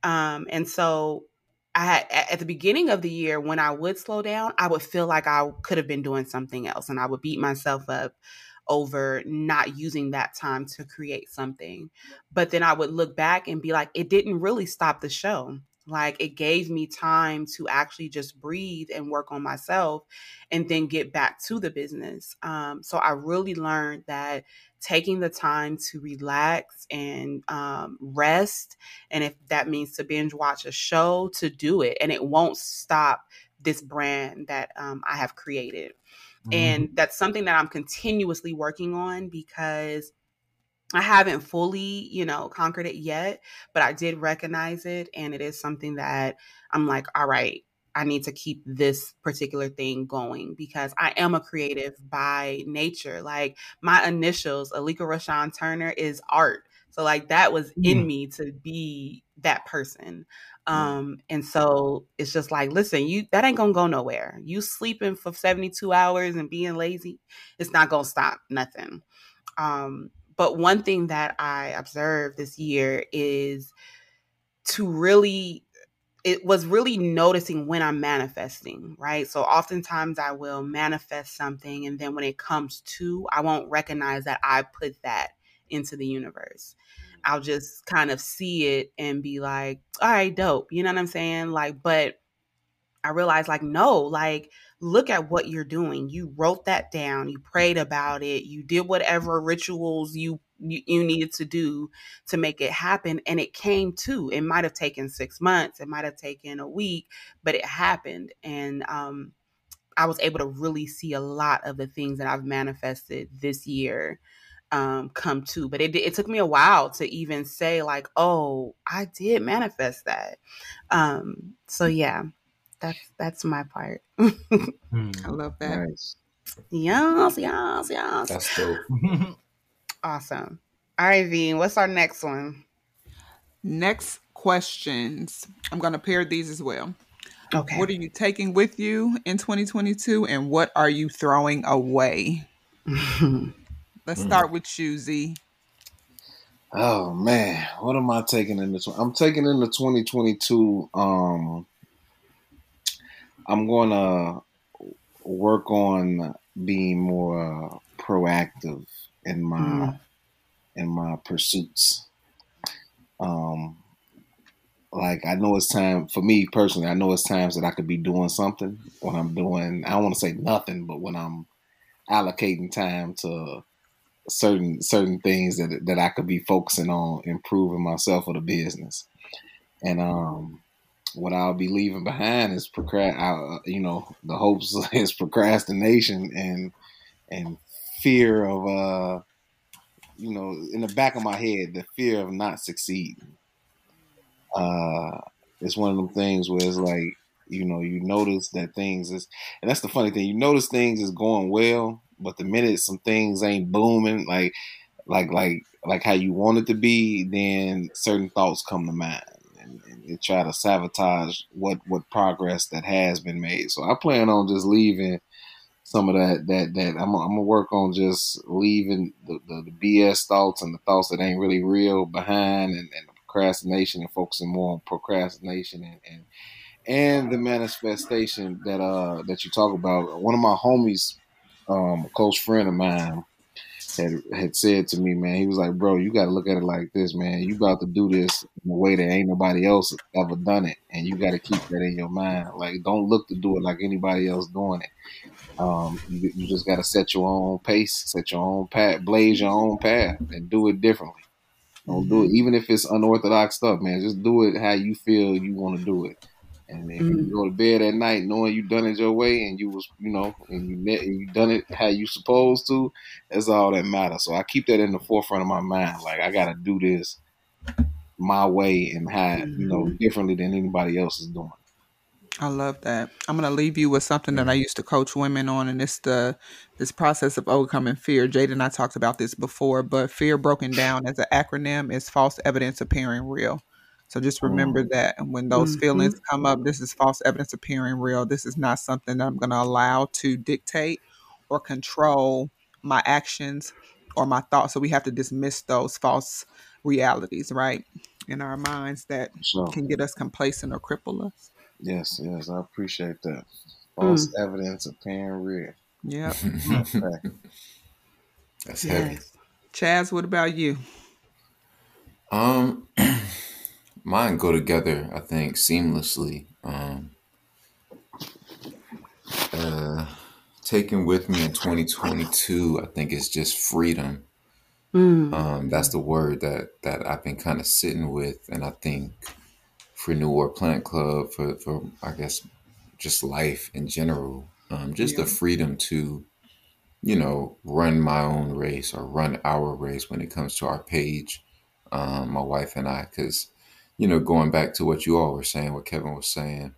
Um, and so I at the beginning of the year when I would slow down, I would feel like I could have been doing something else and I would beat myself up over not using that time to create something. But then I would look back and be like, it didn't really stop the show. Like it gave me time to actually just breathe and work on myself and then get back to the business. Um, so I really learned that taking the time to relax and um, rest, and if that means to binge watch a show, to do it. And it won't stop this brand that um, I have created. Mm-hmm. And that's something that I'm continuously working on because I haven't fully, you know, conquered it yet, but I did recognize it. And it is something that I'm like, all right, I need to keep this particular thing going because I am a creative by nature. Like my initials, Alika Rashawn Turner, is art. So like that was in mm. me to be that person. Um, and so it's just like, listen, you that ain't gonna go nowhere. You sleeping for 72 hours and being lazy, it's not gonna stop nothing. Um, but one thing that I observed this year is to really it was really noticing when I'm manifesting, right? So oftentimes I will manifest something and then when it comes to, I won't recognize that I put that into the universe. Mm. I'll just kind of see it and be like, all right, dope. You know what I'm saying? Like, but I realized, like, no, like, look at what you're doing. You wrote that down, you prayed about it, you did whatever rituals you you, needed to do to make it happen and it came to it might have taken six months it might have taken a week but it happened and um i was able to really see a lot of the things that i've manifested this year um, come to. But it it took me a while to even say like, oh, I did manifest that. Um, so yeah, that's that's my part. Hmm. I love that. Nice. Yes, yes, yes. That's dope. awesome. All right, V, what's our next one? Next questions. I'm gonna pair these as well. Okay. What are you taking with you in 2022 and what are you throwing away? Let's mm. start with you, Z. Oh man, what am I taking in this one? I'm taking in the 2022. Um, I'm gonna work on being more proactive in my mm. in my pursuits. Um, like I know it's time for me personally. I know it's times that I could be doing something when I'm doing. I don't want to say nothing, but when I'm allocating time to certain certain things that that I could be focusing on improving myself or the business. And um, what I'll be leaving behind is procrast. Uh, you know, the hopes is procrastination and and fear of uh, you know, in the back of my head, the fear of not succeeding. Uh, it's one of them things where it's like, you know, you notice that things is, and that's the funny thing. You notice things is going well, but the minute some things ain't booming, like, like, like, like how you want it to be, then certain thoughts come to mind and, try to sabotage what what progress that has been made. So I plan on just leaving some of that that that I'm, I'm gonna work on just leaving the, the, the, BS thoughts and the thoughts that ain't really real behind and, and procrastination and focusing more on procrastination and, and and the manifestation that uh that you talk about. One of my homies, um, a close friend of mine, had had said to me, man, he was like, bro, you got to look at it like this, man. You about to do this in a way that ain't nobody else ever done it, and you got to keep that in your mind. Like, don't look to do it like anybody else doing it. Um, you, you just got to set your own pace, set your own path, blaze your own path, and do it differently. Don't do it, mm-hmm. even if it's unorthodox stuff, man. Just do it how you feel you want to do it. And if mm-hmm. you go to bed at night knowing you done it your way and you was, you know, and you met, and you done it how you supposed to, that's all that matters. So I keep that in the forefront of my mind. Like I gotta do this my way and how, mm-hmm. you know, mm-hmm. differently than anybody else is doing. I love that. I'm going to leave you with something that I used to coach women on, and it's the this process of overcoming fear. Jade and I talked about this before, but fear broken down as an acronym is false evidence appearing real. So just remember mm. that when those mm-hmm. feelings come up, this is false evidence appearing real. This is not something that I'm going to allow to dictate or control my actions or my thoughts. So we have to dismiss those false realities, right, in our minds that sure. can get us complacent or cripple us. Yes, yes, I appreciate that. False mm. evidence appearing real. Yep. That's yes. heavy. Chaz, what about you? Um, mine go together. I think seamlessly. Um, uh, taken with me in 2022, I think it's just freedom. Mm. Um, that's the word that that I've been kind of sitting with, and I think for New World Plant Club, for, for I guess just life in general, um, just yeah. the freedom to, you know, run my own race or run our race when it comes to our page, um, my wife and I, because, you know, going back to what you all were saying, what Kevin was saying,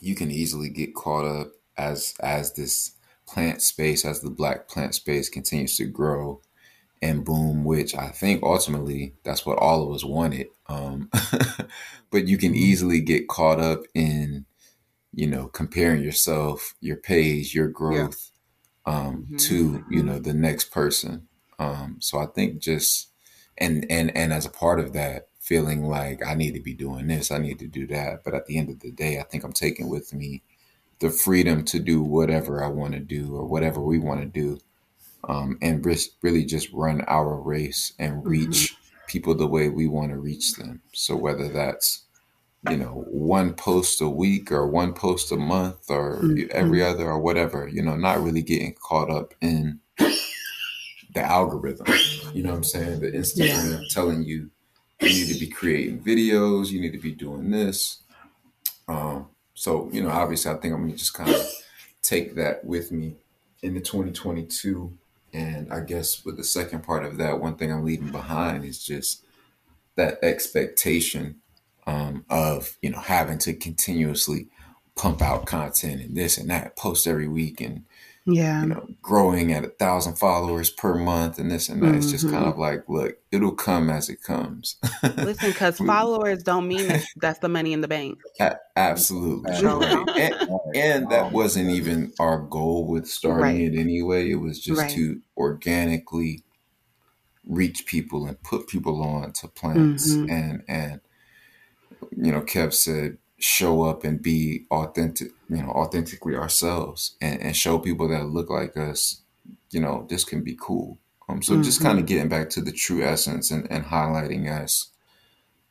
you can easily get caught up as as this plant space, as the black plant space continues to grow and boom, which I think ultimately that's what all of us wanted. Um, but you can mm-hmm. easily get caught up in, you know, comparing yourself, your page, your growth yeah. um, mm-hmm. to, you know, the next person. Um, so I think just and and and as a part of that, feeling like I need to be doing this, I need to do that. But at the end of the day, I think I'm taking with me the freedom to do whatever I want to do or whatever we want to do um, and really just run our race and mm-hmm. reach mm-hmm. people the way we want to reach them. So whether that's you know one post a week or one post a month or mm-hmm. every other or whatever, you know, not really getting caught up in the algorithm. You know what I'm saying? The Instagram yeah. telling you you need to be creating videos, you need to be doing this. Um, so you know, obviously, I think I'm gonna just kind of take that with me into 2022 and I guess with the second part of that, one thing I'm leaving behind is just that expectation um, of you know having to continuously pump out content and this and that, post every week, and yeah, you know, growing at a thousand followers per month and this and that. Mm-hmm. It's just kind of mm-hmm. like, look, it'll come as it comes. Listen, because followers don't mean that's the money in the bank. A- absolutely. and, and, that wasn't even our goal with starting right. it anyway. It was just right. to organically reach people and put people on to plants mm-hmm. and and you know kev said show up and be authentic, you know, authentically ourselves and, and show people that look like us, you know, this can be cool. Um, so mm-hmm. just kind of getting back to the true essence and, and highlighting us,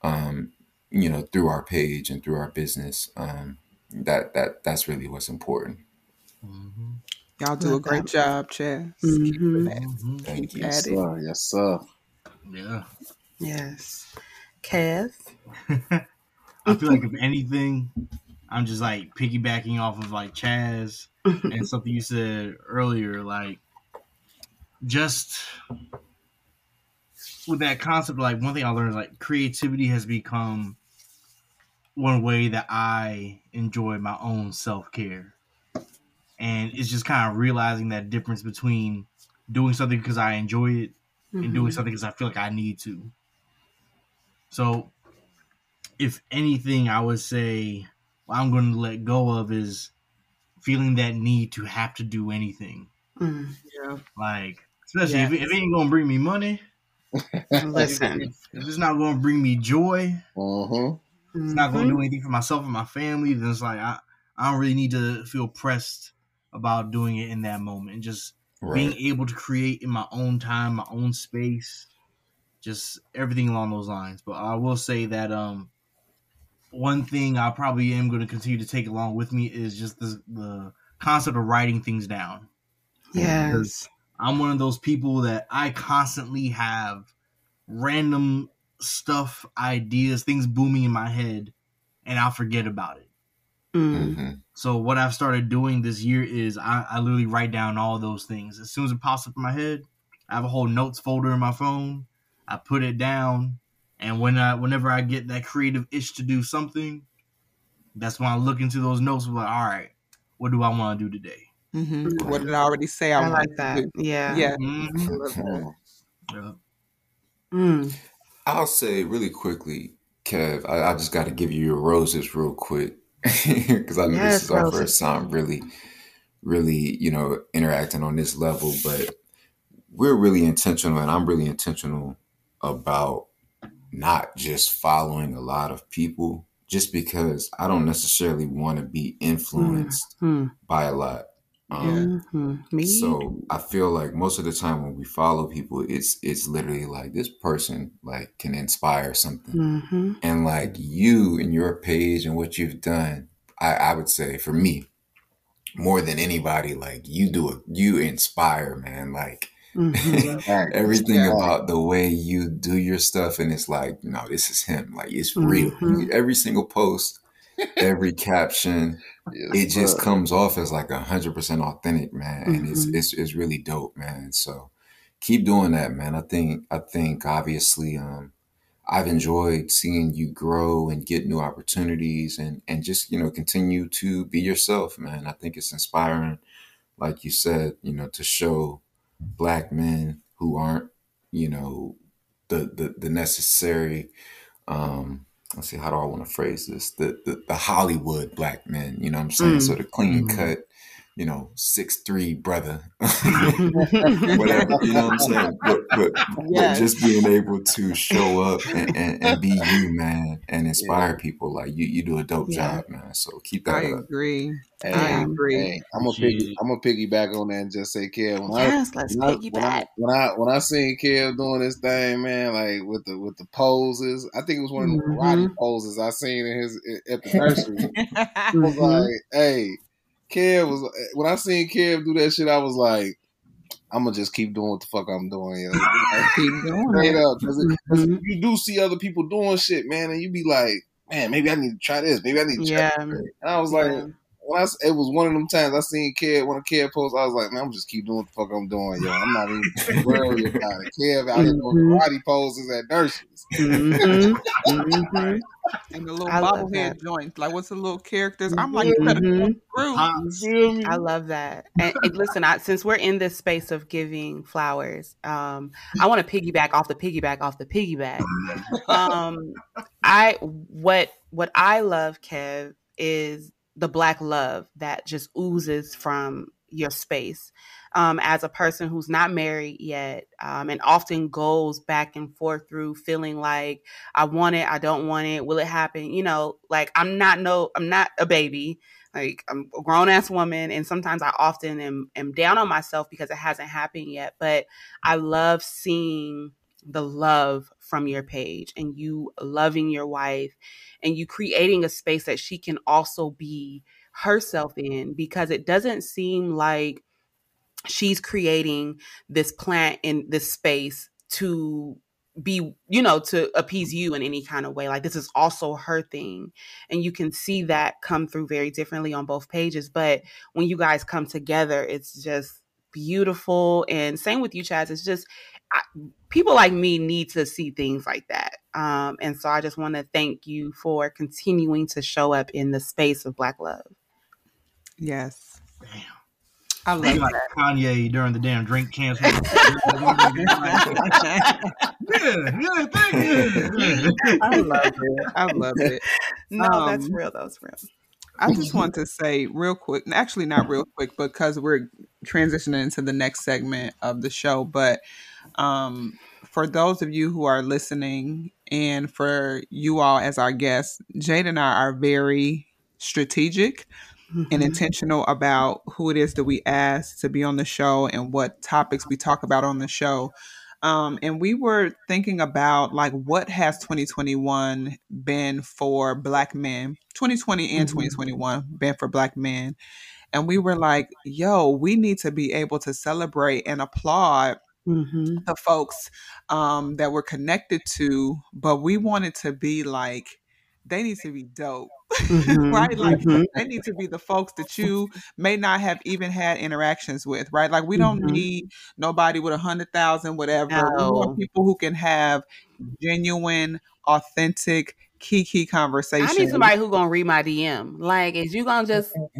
um, you know, through our page and through our business. Um, that that that's really what's important. Mm-hmm. Y'all do a great job, Chaz. Mm-hmm. mm-hmm. Thank you, sir. Yes, sir. Yeah. Yes. Kev. I feel like if anything, I'm just like piggybacking off of like Chaz and something you said earlier, like just with that concept, like one thing I learned is like creativity has become one way that I enjoy my own self care. And it's just kind of realizing that difference between doing something because I enjoy it mm-hmm. and doing mm-hmm. something because I feel like I need to. So, if anything, I would say what I'm going to let go of is feeling that need to have to do anything. Mm. Yeah. Like, especially yes. if, it, if, it, ain't going to bring me money. Listen. If, if, it's not going to bring me joy, uh-huh mm-hmm. it's not going to do anything for myself and my family, then it's like I, I don't really need to feel pressed about doing it in that moment. Just right. being able to create in my own time, my own space, just everything along those lines. But I will say that um, one thing I probably am going to continue to take along with me is just the, the concept of writing things down. Yes. I'm one of those people that I constantly have random stuff, ideas, things booming in my head, and I'll forget about it. Mm-hmm. So what I've started doing this year is I, I literally write down all those things. As soon as it pops up in my head, I have a whole notes folder in my phone. I put it down, and when I whenever I get that creative itch to do something, that's when I look into those notes. Like, all right, what do I want to do today? Mm-hmm. What did I already say? I, I like that. Yeah. Yeah. Mm-hmm. yeah. Mm. I'll say really quickly, Kev. I, I just got to give you your roses real quick because I know yes, this is our roses. first time really, really, you know, interacting on this level. But we're really intentional, and I'm really intentional about not just following a lot of people just because I don't necessarily want to be influenced mm-hmm. by a lot. Um, mm-hmm. So I feel like most of the time when we follow people, it's it's literally like this person like can inspire something, mm-hmm. and like you and your page and what you've done, I, I would say for me, more than anybody, like you do it, you inspire, man. Like mm-hmm. everything yeah. about the way you do your stuff, and it's like, no, this is him. Like it's real. Mm-hmm. Every single post, every caption yes, it just bro. comes off as like hundred percent authentic, man, and mm-hmm. it's it's it's really dope, man. So keep doing that, man. I think I think obviously, um, I've enjoyed seeing you grow and get new opportunities, and and just you know continue to be yourself, man. I think it's inspiring, like you said, you know, to show black men who aren't, you know, the the, the necessary. Um, let's see, how do I want to phrase this? The the, the Hollywood black men, you know what I'm saying? Mm. So the clean mm. cut, you know, six three brother, whatever, you know what I'm saying? But, but, yes. but just being able to show up and, and, and, be you, man, and inspire yeah. people, like you, you do a dope yeah. job, man. So keep that I up. agree. Hey, I agree. Hey, I'm gonna piggy, I'm gonna piggyback on that and just say, Kev. When yes, I, let's when piggyback. I, when I when I seen Kev doing this thing, man, like with the with the poses, I think it was one of the mm-hmm. karate poses I seen in his at the nursery. I was like, hey, Kev was when I seen Kev do that shit, I was like, I'm gonna just keep doing what the fuck I'm doing. You know? keep doing it up because mm-hmm. you do see other people doing shit, man, and you be like, man, maybe I need to try this. Maybe I need to try. Yeah. And I was like, when I, it was one of them times I seen Kev when a Kev post, I was like, man, I'm just keep doing what the fuck I'm doing, yo. I'm not even worried about it. Kev out here doing mm-hmm. karate poses at nurses. Mm-hmm. mm-hmm. And the little bobblehead joints. Like, what's the little characters? I'm like, mm-hmm. I love that. And, and listen, I, since we're in this space of giving flowers, um, I want to piggyback off the piggyback off the piggyback. Um, I what what I love, Kev, is the black love that just oozes from your space. Um, as a person who's not married yet um, and often goes back and forth through feeling like I want it, I don't want it, will it happen? You know, like I'm not no, I'm not a baby. Like I'm a grown ass woman, and sometimes I often am, am down on myself because it hasn't happened yet. But I love seeing the love from your page and you loving your wife and you creating a space that she can also be herself in because it doesn't seem like she's creating this plant in this space to be you know to appease you in any kind of way like this is also her thing and you can see that come through very differently on both pages but when you guys come together it's just beautiful. And same with you, Chaz. It's just I, people like me need to see things like that. Um, and so I just want to thank you for continuing to show up in the space of Black love. Yes. Damn. I love like that. Kanye during the damn Drink Champs. yeah, yeah, thank you. I love it. I love it. No, that's Um, real. That's real. I just want to say real quick, actually not real quick because we're transitioning into the next segment of the show, but um for those of you who are listening and for you all as our guests, Jade and I are very strategic and Mhm. intentional about who it is that we ask to be on the show and what topics we talk about on the show. Um, and we were thinking about like what has 2021 been for black men, 2020 and Mhm. 2021 been for black men. And we were like, yo, we need to be able to celebrate and applaud Mhm. the folks um, that we're connected to, but we wanted to be like, they need to be dope, Mhm. right? Like, Mhm. they need to be the folks that you may not have even had interactions with, right? Like, we don't Mhm. need nobody with a hundred thousand, whatever. We No. want people who can have genuine, authentic, kiki conversation. I need somebody who gonna read my DM. Like, is you gonna just?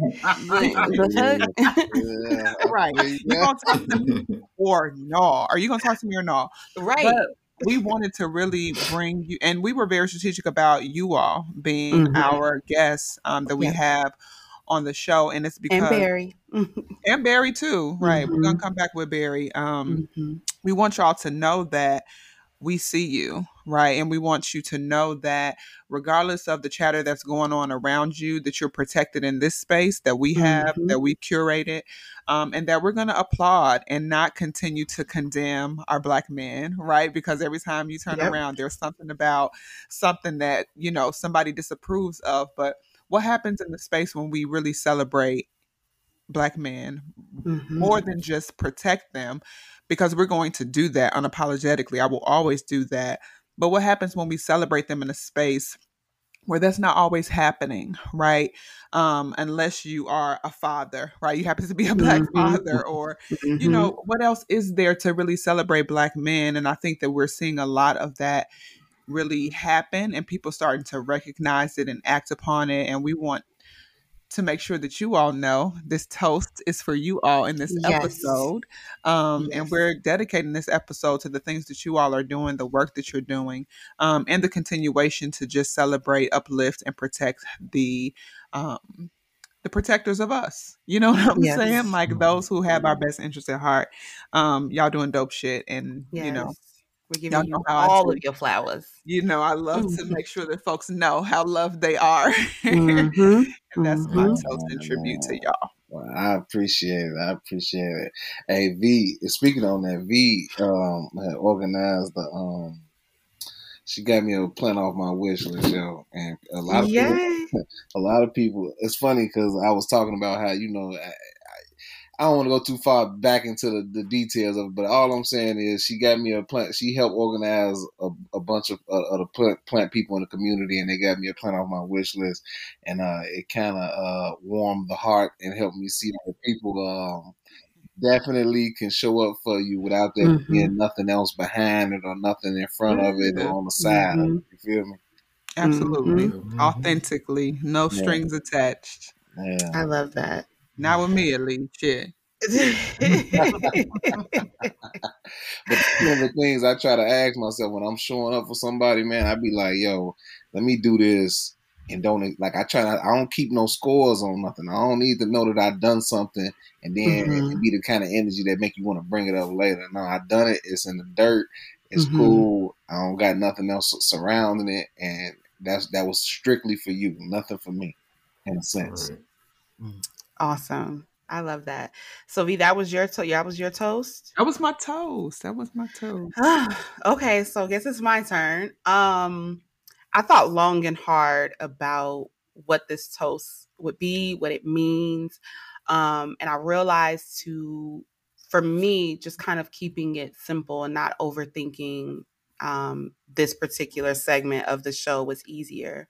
Yeah, Right. You gonna talk to me or no? Are you gonna talk to me or no? right? But we wanted to really bring you, and we were very strategic about you all being Mhm. our guests um, that we Yeah. have on the show, and it's because and Barry. and Barry too, right? We're Mhm. gonna come back with Barry. Um, Mhm. we want y'all to know that we see you, right? And we want you to know that regardless of the chatter that's going on around you, that you're protected in this space that we have, Mhm. that we curated, um, and that we're going to applaud and not continue to condemn our black men, right? Because every time you turn Yep. around, there's something about something that, you know, somebody disapproves of. But what happens in the space when we really celebrate black men Mhm. more than just protect them because we're going to do that unapologetically. I will always do that. But what happens when we celebrate them in a space where that's not always happening, right? Um, unless you are a father, right? You happen to be a black Mhm. father, or you Mhm. know, what else is there to really celebrate black men? And I think that we're seeing a lot of that really happen and people starting to recognize it and act upon it. And we want to make sure that you all know this toast is for you all in this Yes. episode. Um, Yes. And we're dedicating this episode to the things that you all are doing, the work that you're doing, um, and the continuation to just celebrate, uplift, and protect the. Um, the protectors of us. You know what I'm Yes. saying? Like those who have our best interests at heart. Um, y'all doing dope shit and yes. you know, we're y'all know you all of your flowers. you know, I love to Mhm. make sure that folks know how loved they are. Mhm. and that's my Mhm. toast and tribute to y'all. Well, I appreciate it. I appreciate it. Hey V, speaking on that, V um had organized the um she got me a plant off my wish list, yo. And a lot of people a lot of people it's funny because I was talking about how, you know, I, I, I don't want to go too far back into the, the details of it, but all I'm saying is she got me a plant. She helped organize a, a bunch of, uh, of the plant, plant people in the community, and they got me a plant off my wish list, and uh, it kind of uh, warmed the heart and helped me see that people um, definitely can show up for you without there Mhm. being nothing else behind it or nothing in front of it or on the side. of it. You feel me? Absolutely. Mhm. Authentically. No Yeah. strings attached. Yeah. I love that. Not with me at least. Shit. But one of the things I try to ask myself when I'm showing up for somebody, man, I be like, yo, let me do this and don't like I try not I don't keep no scores on nothing. I don't need to know that I've done something and then Mhm. it be the kind of energy that make you want to bring it up later. No, I done it, it's in the dirt, it's Mhm. cool. I don't got nothing else surrounding it and that's that was strictly for you, nothing for me, in a sense. Awesome. I love that. So V, that was your to- that was your toast. That was my toast. That was my toast. okay, so I guess it's my turn. Um, I thought long and hard about what this toast would be, what it means, um, and I realized to, for me, just kind of keeping it simple and not overthinking um, this particular segment of the show was easier.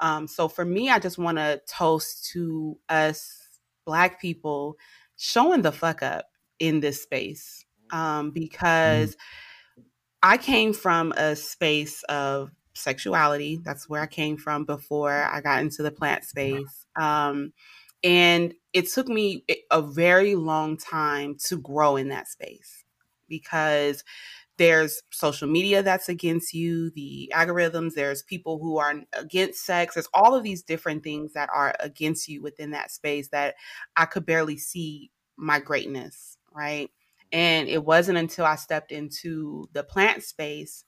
Um, so for me, I just want to toast to us Black people showing the fuck up in this space um, because mm-hmm. I came from a space of sexuality. That's where I came from before I got into the plant space. Um, and it took me a very long time to grow in that space because there's social media that's against you, the algorithms, there's people who are against sex, there's all of these different things that are against you within that space that I could barely see my greatness, right? And it wasn't until I stepped into the plant space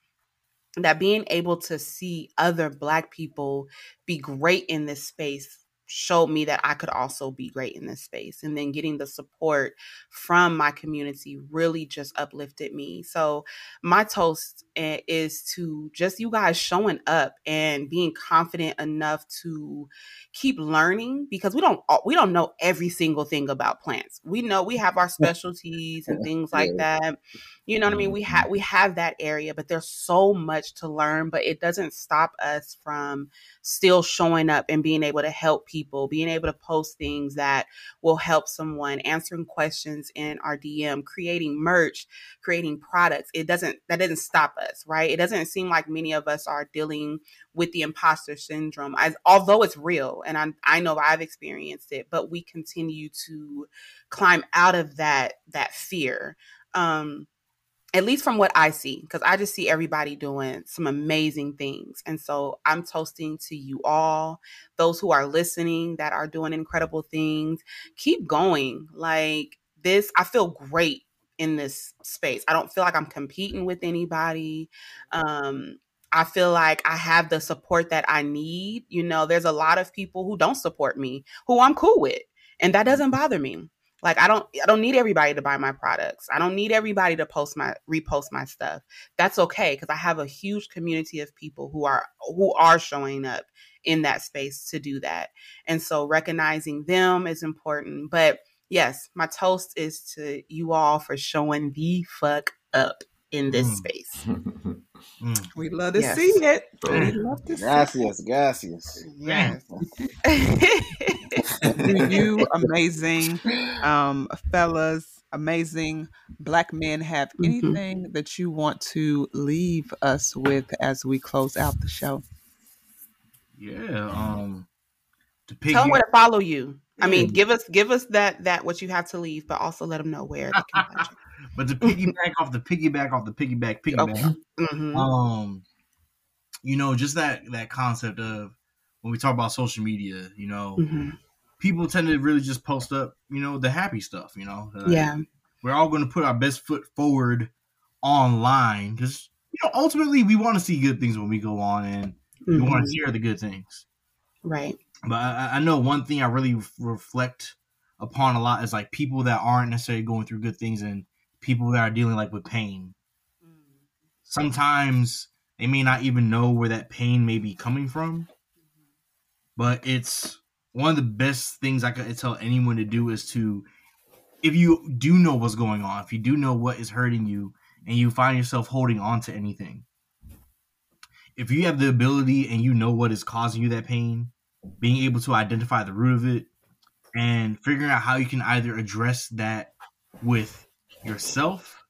that being able to see other Black people be great in this space showed me that I could also be great in this space. And then getting the support from my community really just uplifted me. So, my toast is to just you guys showing up and being confident enough to keep learning because we don't we don't know every single thing about plants. We know we have our specialties and things like that. You know what I mean? We have mm-hmm. we have that area, but there's so much to learn, but it doesn't stop us from still showing up and being able to help people, being able to post things that will help someone, answering questions in our DM, creating merch, creating products. It doesn't that doesn't stop us, right? It doesn't seem like many of us are dealing with the imposter syndrome, as, although it's real, and I I know I've experienced it, but we continue to climb out of that that fear. Um, at least from what I see, because I just see everybody doing some amazing things. And so I'm toasting to you all, those who are listening that are doing incredible things. Keep going. Like this, I feel great in this space. I don't feel like I'm competing with anybody. Um, I feel like I have the support that I need. You know, there's a lot of people who don't support me, who I'm cool with, and that doesn't bother me. Like I don't I don't need everybody to buy my products. I don't need everybody to post my repost my stuff. That's okay because I have a huge community of people who are who are showing up in that space to do that. And so recognizing them is important. But yes, my toast is to you all for showing the fuck up in this mm. space. mm. We love to yes. see it. We love to gracias, see it. Gracias. Yes. you amazing um, fellas, amazing black men have mm-hmm. anything mm-hmm. that you want to leave us with as we close out the show? Yeah. Um to Tell them where to follow you. I mean, give us give us that that what you have to leave, but also let them know where they can find you. But to piggyback off the piggyback off the piggyback piggyback, mm-hmm. um, you know, just that that concept of when we talk about social media, you know, mm-hmm. people tend to really just post up, you know, the happy stuff. You know, like, yeah, we're all going to put our best foot forward online because you know ultimately we want to see good things when we go on and mm-hmm. we want to hear the good things, right? But I, I know one thing I really reflect upon a lot is like people that aren't necessarily going through good things and people that are dealing like with pain. Mm-hmm. Sometimes they may not even know where that pain may be coming from, mm-hmm. but it's one of the best things I could tell anyone to do is to, if you do know what's going on, if you do know what is hurting you, and you find yourself holding on to anything, if you have the ability and you know what is causing you that pain, being able to identify the root of it and figuring out how you can either address that with yourself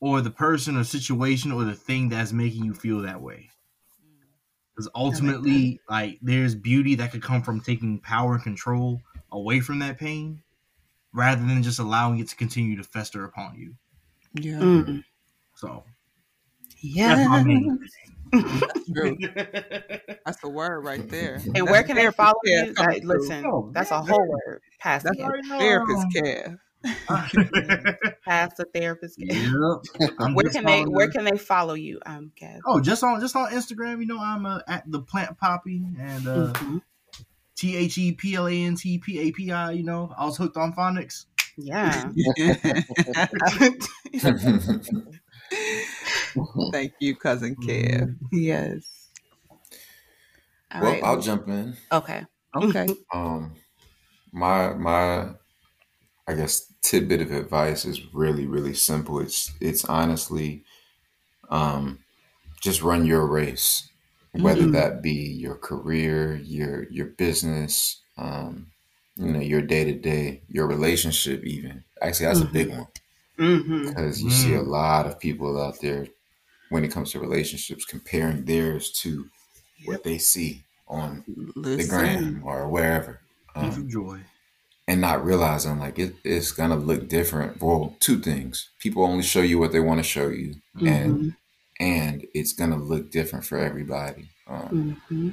or the person or situation or the thing that's making you feel that way. Because ultimately, like, like, there's beauty that could come from taking power and control away from that pain rather than just allowing it to continue to fester upon you. Yeah. Mm. So, yeah. That's true. That's the word right there. And where can they follow you? Like, listen, that's a whole word. Past that's therapist care. Past the therapist. Yep. where can they Where can they follow you, um, Kev? Oh, just on just on Instagram. You know, I'm uh, at the Plant Papi and uh, mm-hmm. T H E P L A N T P A P I. You know, I was hooked on phonics. Yeah. Thank you, cousin Kev. Mm-hmm. Yes. All well, right. I'll jump in. Okay. Okay. Um, my my I guess tidbit of advice is really really simple. It's it's honestly um, just run your race, whether mm-hmm. that be your career, your your business, um, you know, your day to day, your relationship, even. Actually, that's mm-hmm. a big one because you see a mm. lot of people out there when it comes to relationships comparing theirs to what they see on Listen. the gram or wherever. Um, joy. And not realizing like it, it's gonna look different. Well, two things. People only show you what they want to show you, mm-hmm. and and it's gonna look different for everybody. Um, mm-hmm.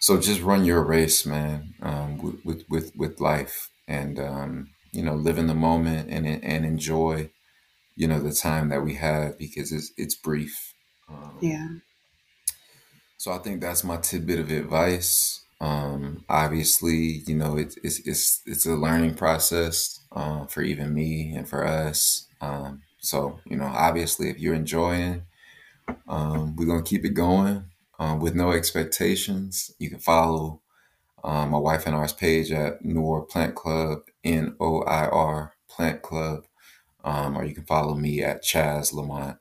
So just run your race, man, um, with, with, with with life, and um, you know, live in the moment and and enjoy, you know, the time that we have because it's it's brief. Um, yeah. So I think that's my tidbit of advice. Um, obviously, you know, it's it's it's it's a learning process uh, for even me and for us. Um, so you know, obviously, if you're enjoying, um, we're gonna keep it going uh, with no expectations. You can follow um, my wife and ours page at Noir Plant Club, N O I R Plant Club, um, or you can follow me at Chaz Lamont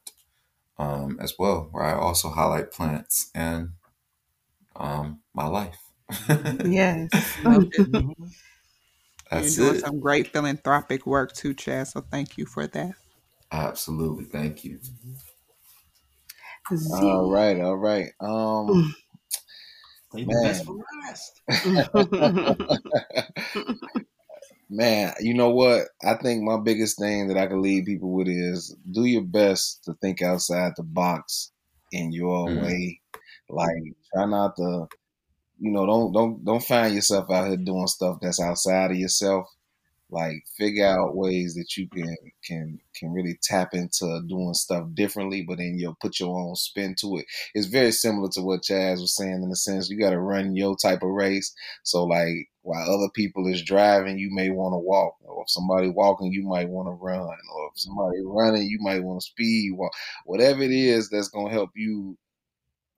um, as well, where I also highlight plants and um, my life. Yes. That's You're doing it. some great philanthropic work too, Chaz. So thank you for that. Absolutely. Thank you. All right. All right. Um, man. man, you know what? I think my biggest thing that I can leave people with is do your best to think outside the box in your mm. way. Like try not to you know, don't don't don't find yourself out here doing stuff that's outside of yourself. Like figure out ways that you can can can really tap into doing stuff differently, but then you'll put your own spin to it. It's very similar to what Chaz was saying in the sense you got to run your type of race. So like while other people is driving, you may want to walk, or if somebody walking, you might want to run, or if somebody running, you might want to speed walk. Whatever it is that's gonna help you.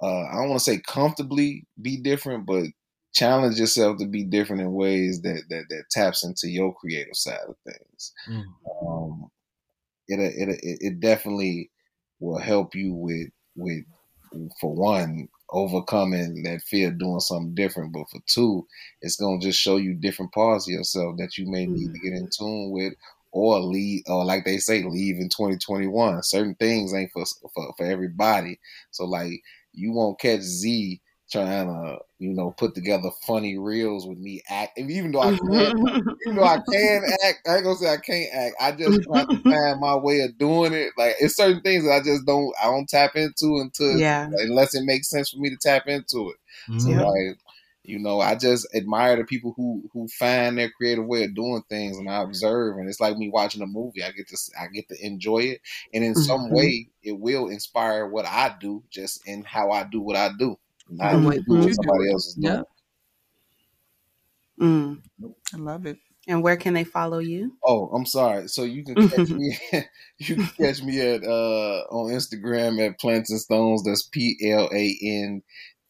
Uh, I don't want to say comfortably be different, but challenge yourself to be different in ways that that, that taps into your creative side of things. Mm. Um, it, it it it definitely will help you with with for one overcoming that fear of doing something different, but for two, it's gonna just show you different parts of yourself that you may need to get in tune with. Or leave, or like they say, leave in 2021. Certain things ain't for, for for everybody. So like, you won't catch Z trying to, you know, put together funny reels with me act. Even though I can, even though I can act, I ain't gonna say I can't act. I just try to find my way of doing it. Like it's certain things that I just don't, I don't tap into until, yeah. Unless it makes sense for me to tap into it. Mm-hmm. So like, you know, I just admire the people who who find their creative way of doing things, and I observe, and it's like me watching a movie. I get to I get to enjoy it, and in mm-hmm. some way, it will inspire what I do, just in how I do what I do not mm-hmm. what somebody else is doing. Mm. I love it. And where can they follow you? Oh, I'm sorry. So you can catch me. you can catch me at uh on Instagram at Plants and Stones. That's P L A N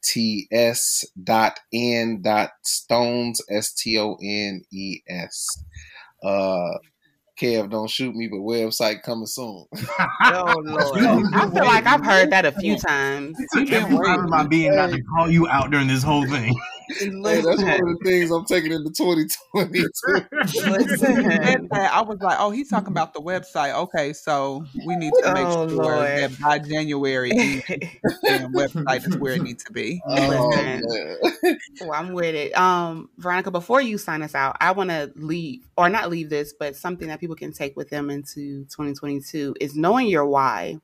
T S dot N dot Stones S T O N E S. Uh, Kev, don't shoot me, but website coming soon. oh Lord, I feel like I've heard that a few times. You've been worried about being about to call you out during this whole thing. Hey, that's one of the things I'm taking into 2020. Listen, I was like, oh, he's talking about the website. Okay, so we need to make oh, sure Lord. that by January, the website is where it needs to be. Oh, well, I'm with it. Um, Veronica, before you sign us out, I want to leave, or not leave this, but something that people can take with them into 2022 is knowing your why.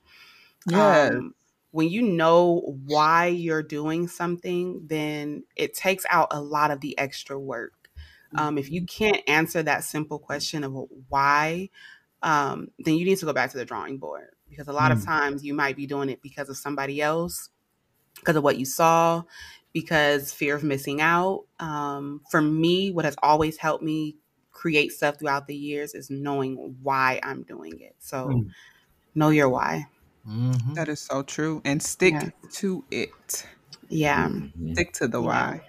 Yeah. Um, when you know why you're doing something, then it takes out a lot of the extra work. Um, if you mm-hmm. can't answer that simple question of why, um, then you need to go back to the drawing board because a lot mm. of times you might be doing it because of somebody else, because of what you saw, because fear of missing out. Um, for me, what has always helped me create stuff throughout the years is knowing why I'm doing it. So mm. know your why. Mm-hmm. That is so true. And stick yeah. to it. Yeah. Mm-hmm. Stick to the why.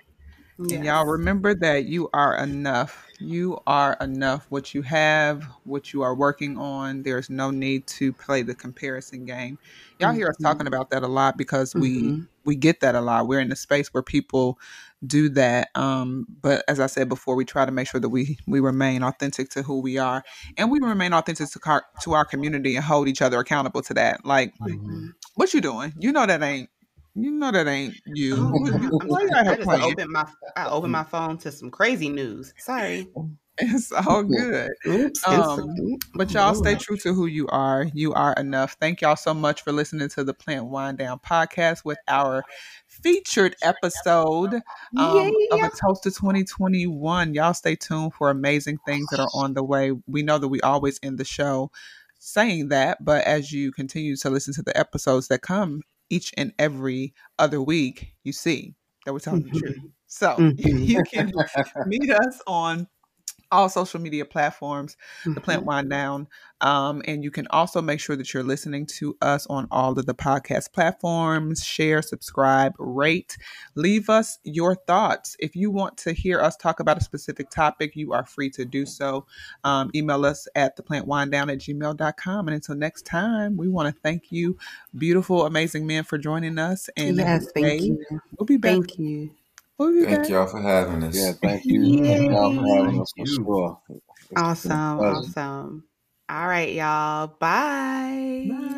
Yes. And y'all remember that you are enough. You are enough. What you have, what you are working on, there's no need to play the comparison game. Y'all mm-hmm. hear us talking mm-hmm. about that a lot because we mm-hmm. we get that a lot. We're in a space where people do that. Um, but as I said before, we try to make sure that we we remain authentic to who we are, and we remain authentic to our to our community and hold each other accountable to that. Like, mm-hmm. what you doing? You know that ain't. You know that ain't you. Why you I just opened my I opened my phone to some crazy news. Sorry. It's all good. Oops, um, but y'all stay true to who you are. You are enough. Thank y'all so much for listening to the Plant Wine Down podcast with our featured episode um, yeah. of a toast to 2021. Y'all stay tuned for amazing things that are on the way. We know that we always end the show saying that, but as you continue to listen to the episodes that come each and every other week, you see that we're telling mm-hmm. the truth. So mm-hmm. you can meet us on all social media platforms, mm-hmm. the Plant Wine Down. Um, and you can also make sure that you're listening to us on all of the podcast platforms. Share, subscribe, rate, leave us your thoughts. If you want to hear us talk about a specific topic, you are free to do so. Um, email us at theplantwinedown at gmail.com. And until next time, we want to thank you, beautiful, amazing men, for joining us. And yes, thank you. We'll be back. Thank you. We'll thank back. y'all for having us. Yeah, thank you. Yay. Thank y'all for having us for sure. Awesome. Awesome. All right, y'all. Bye. Bye.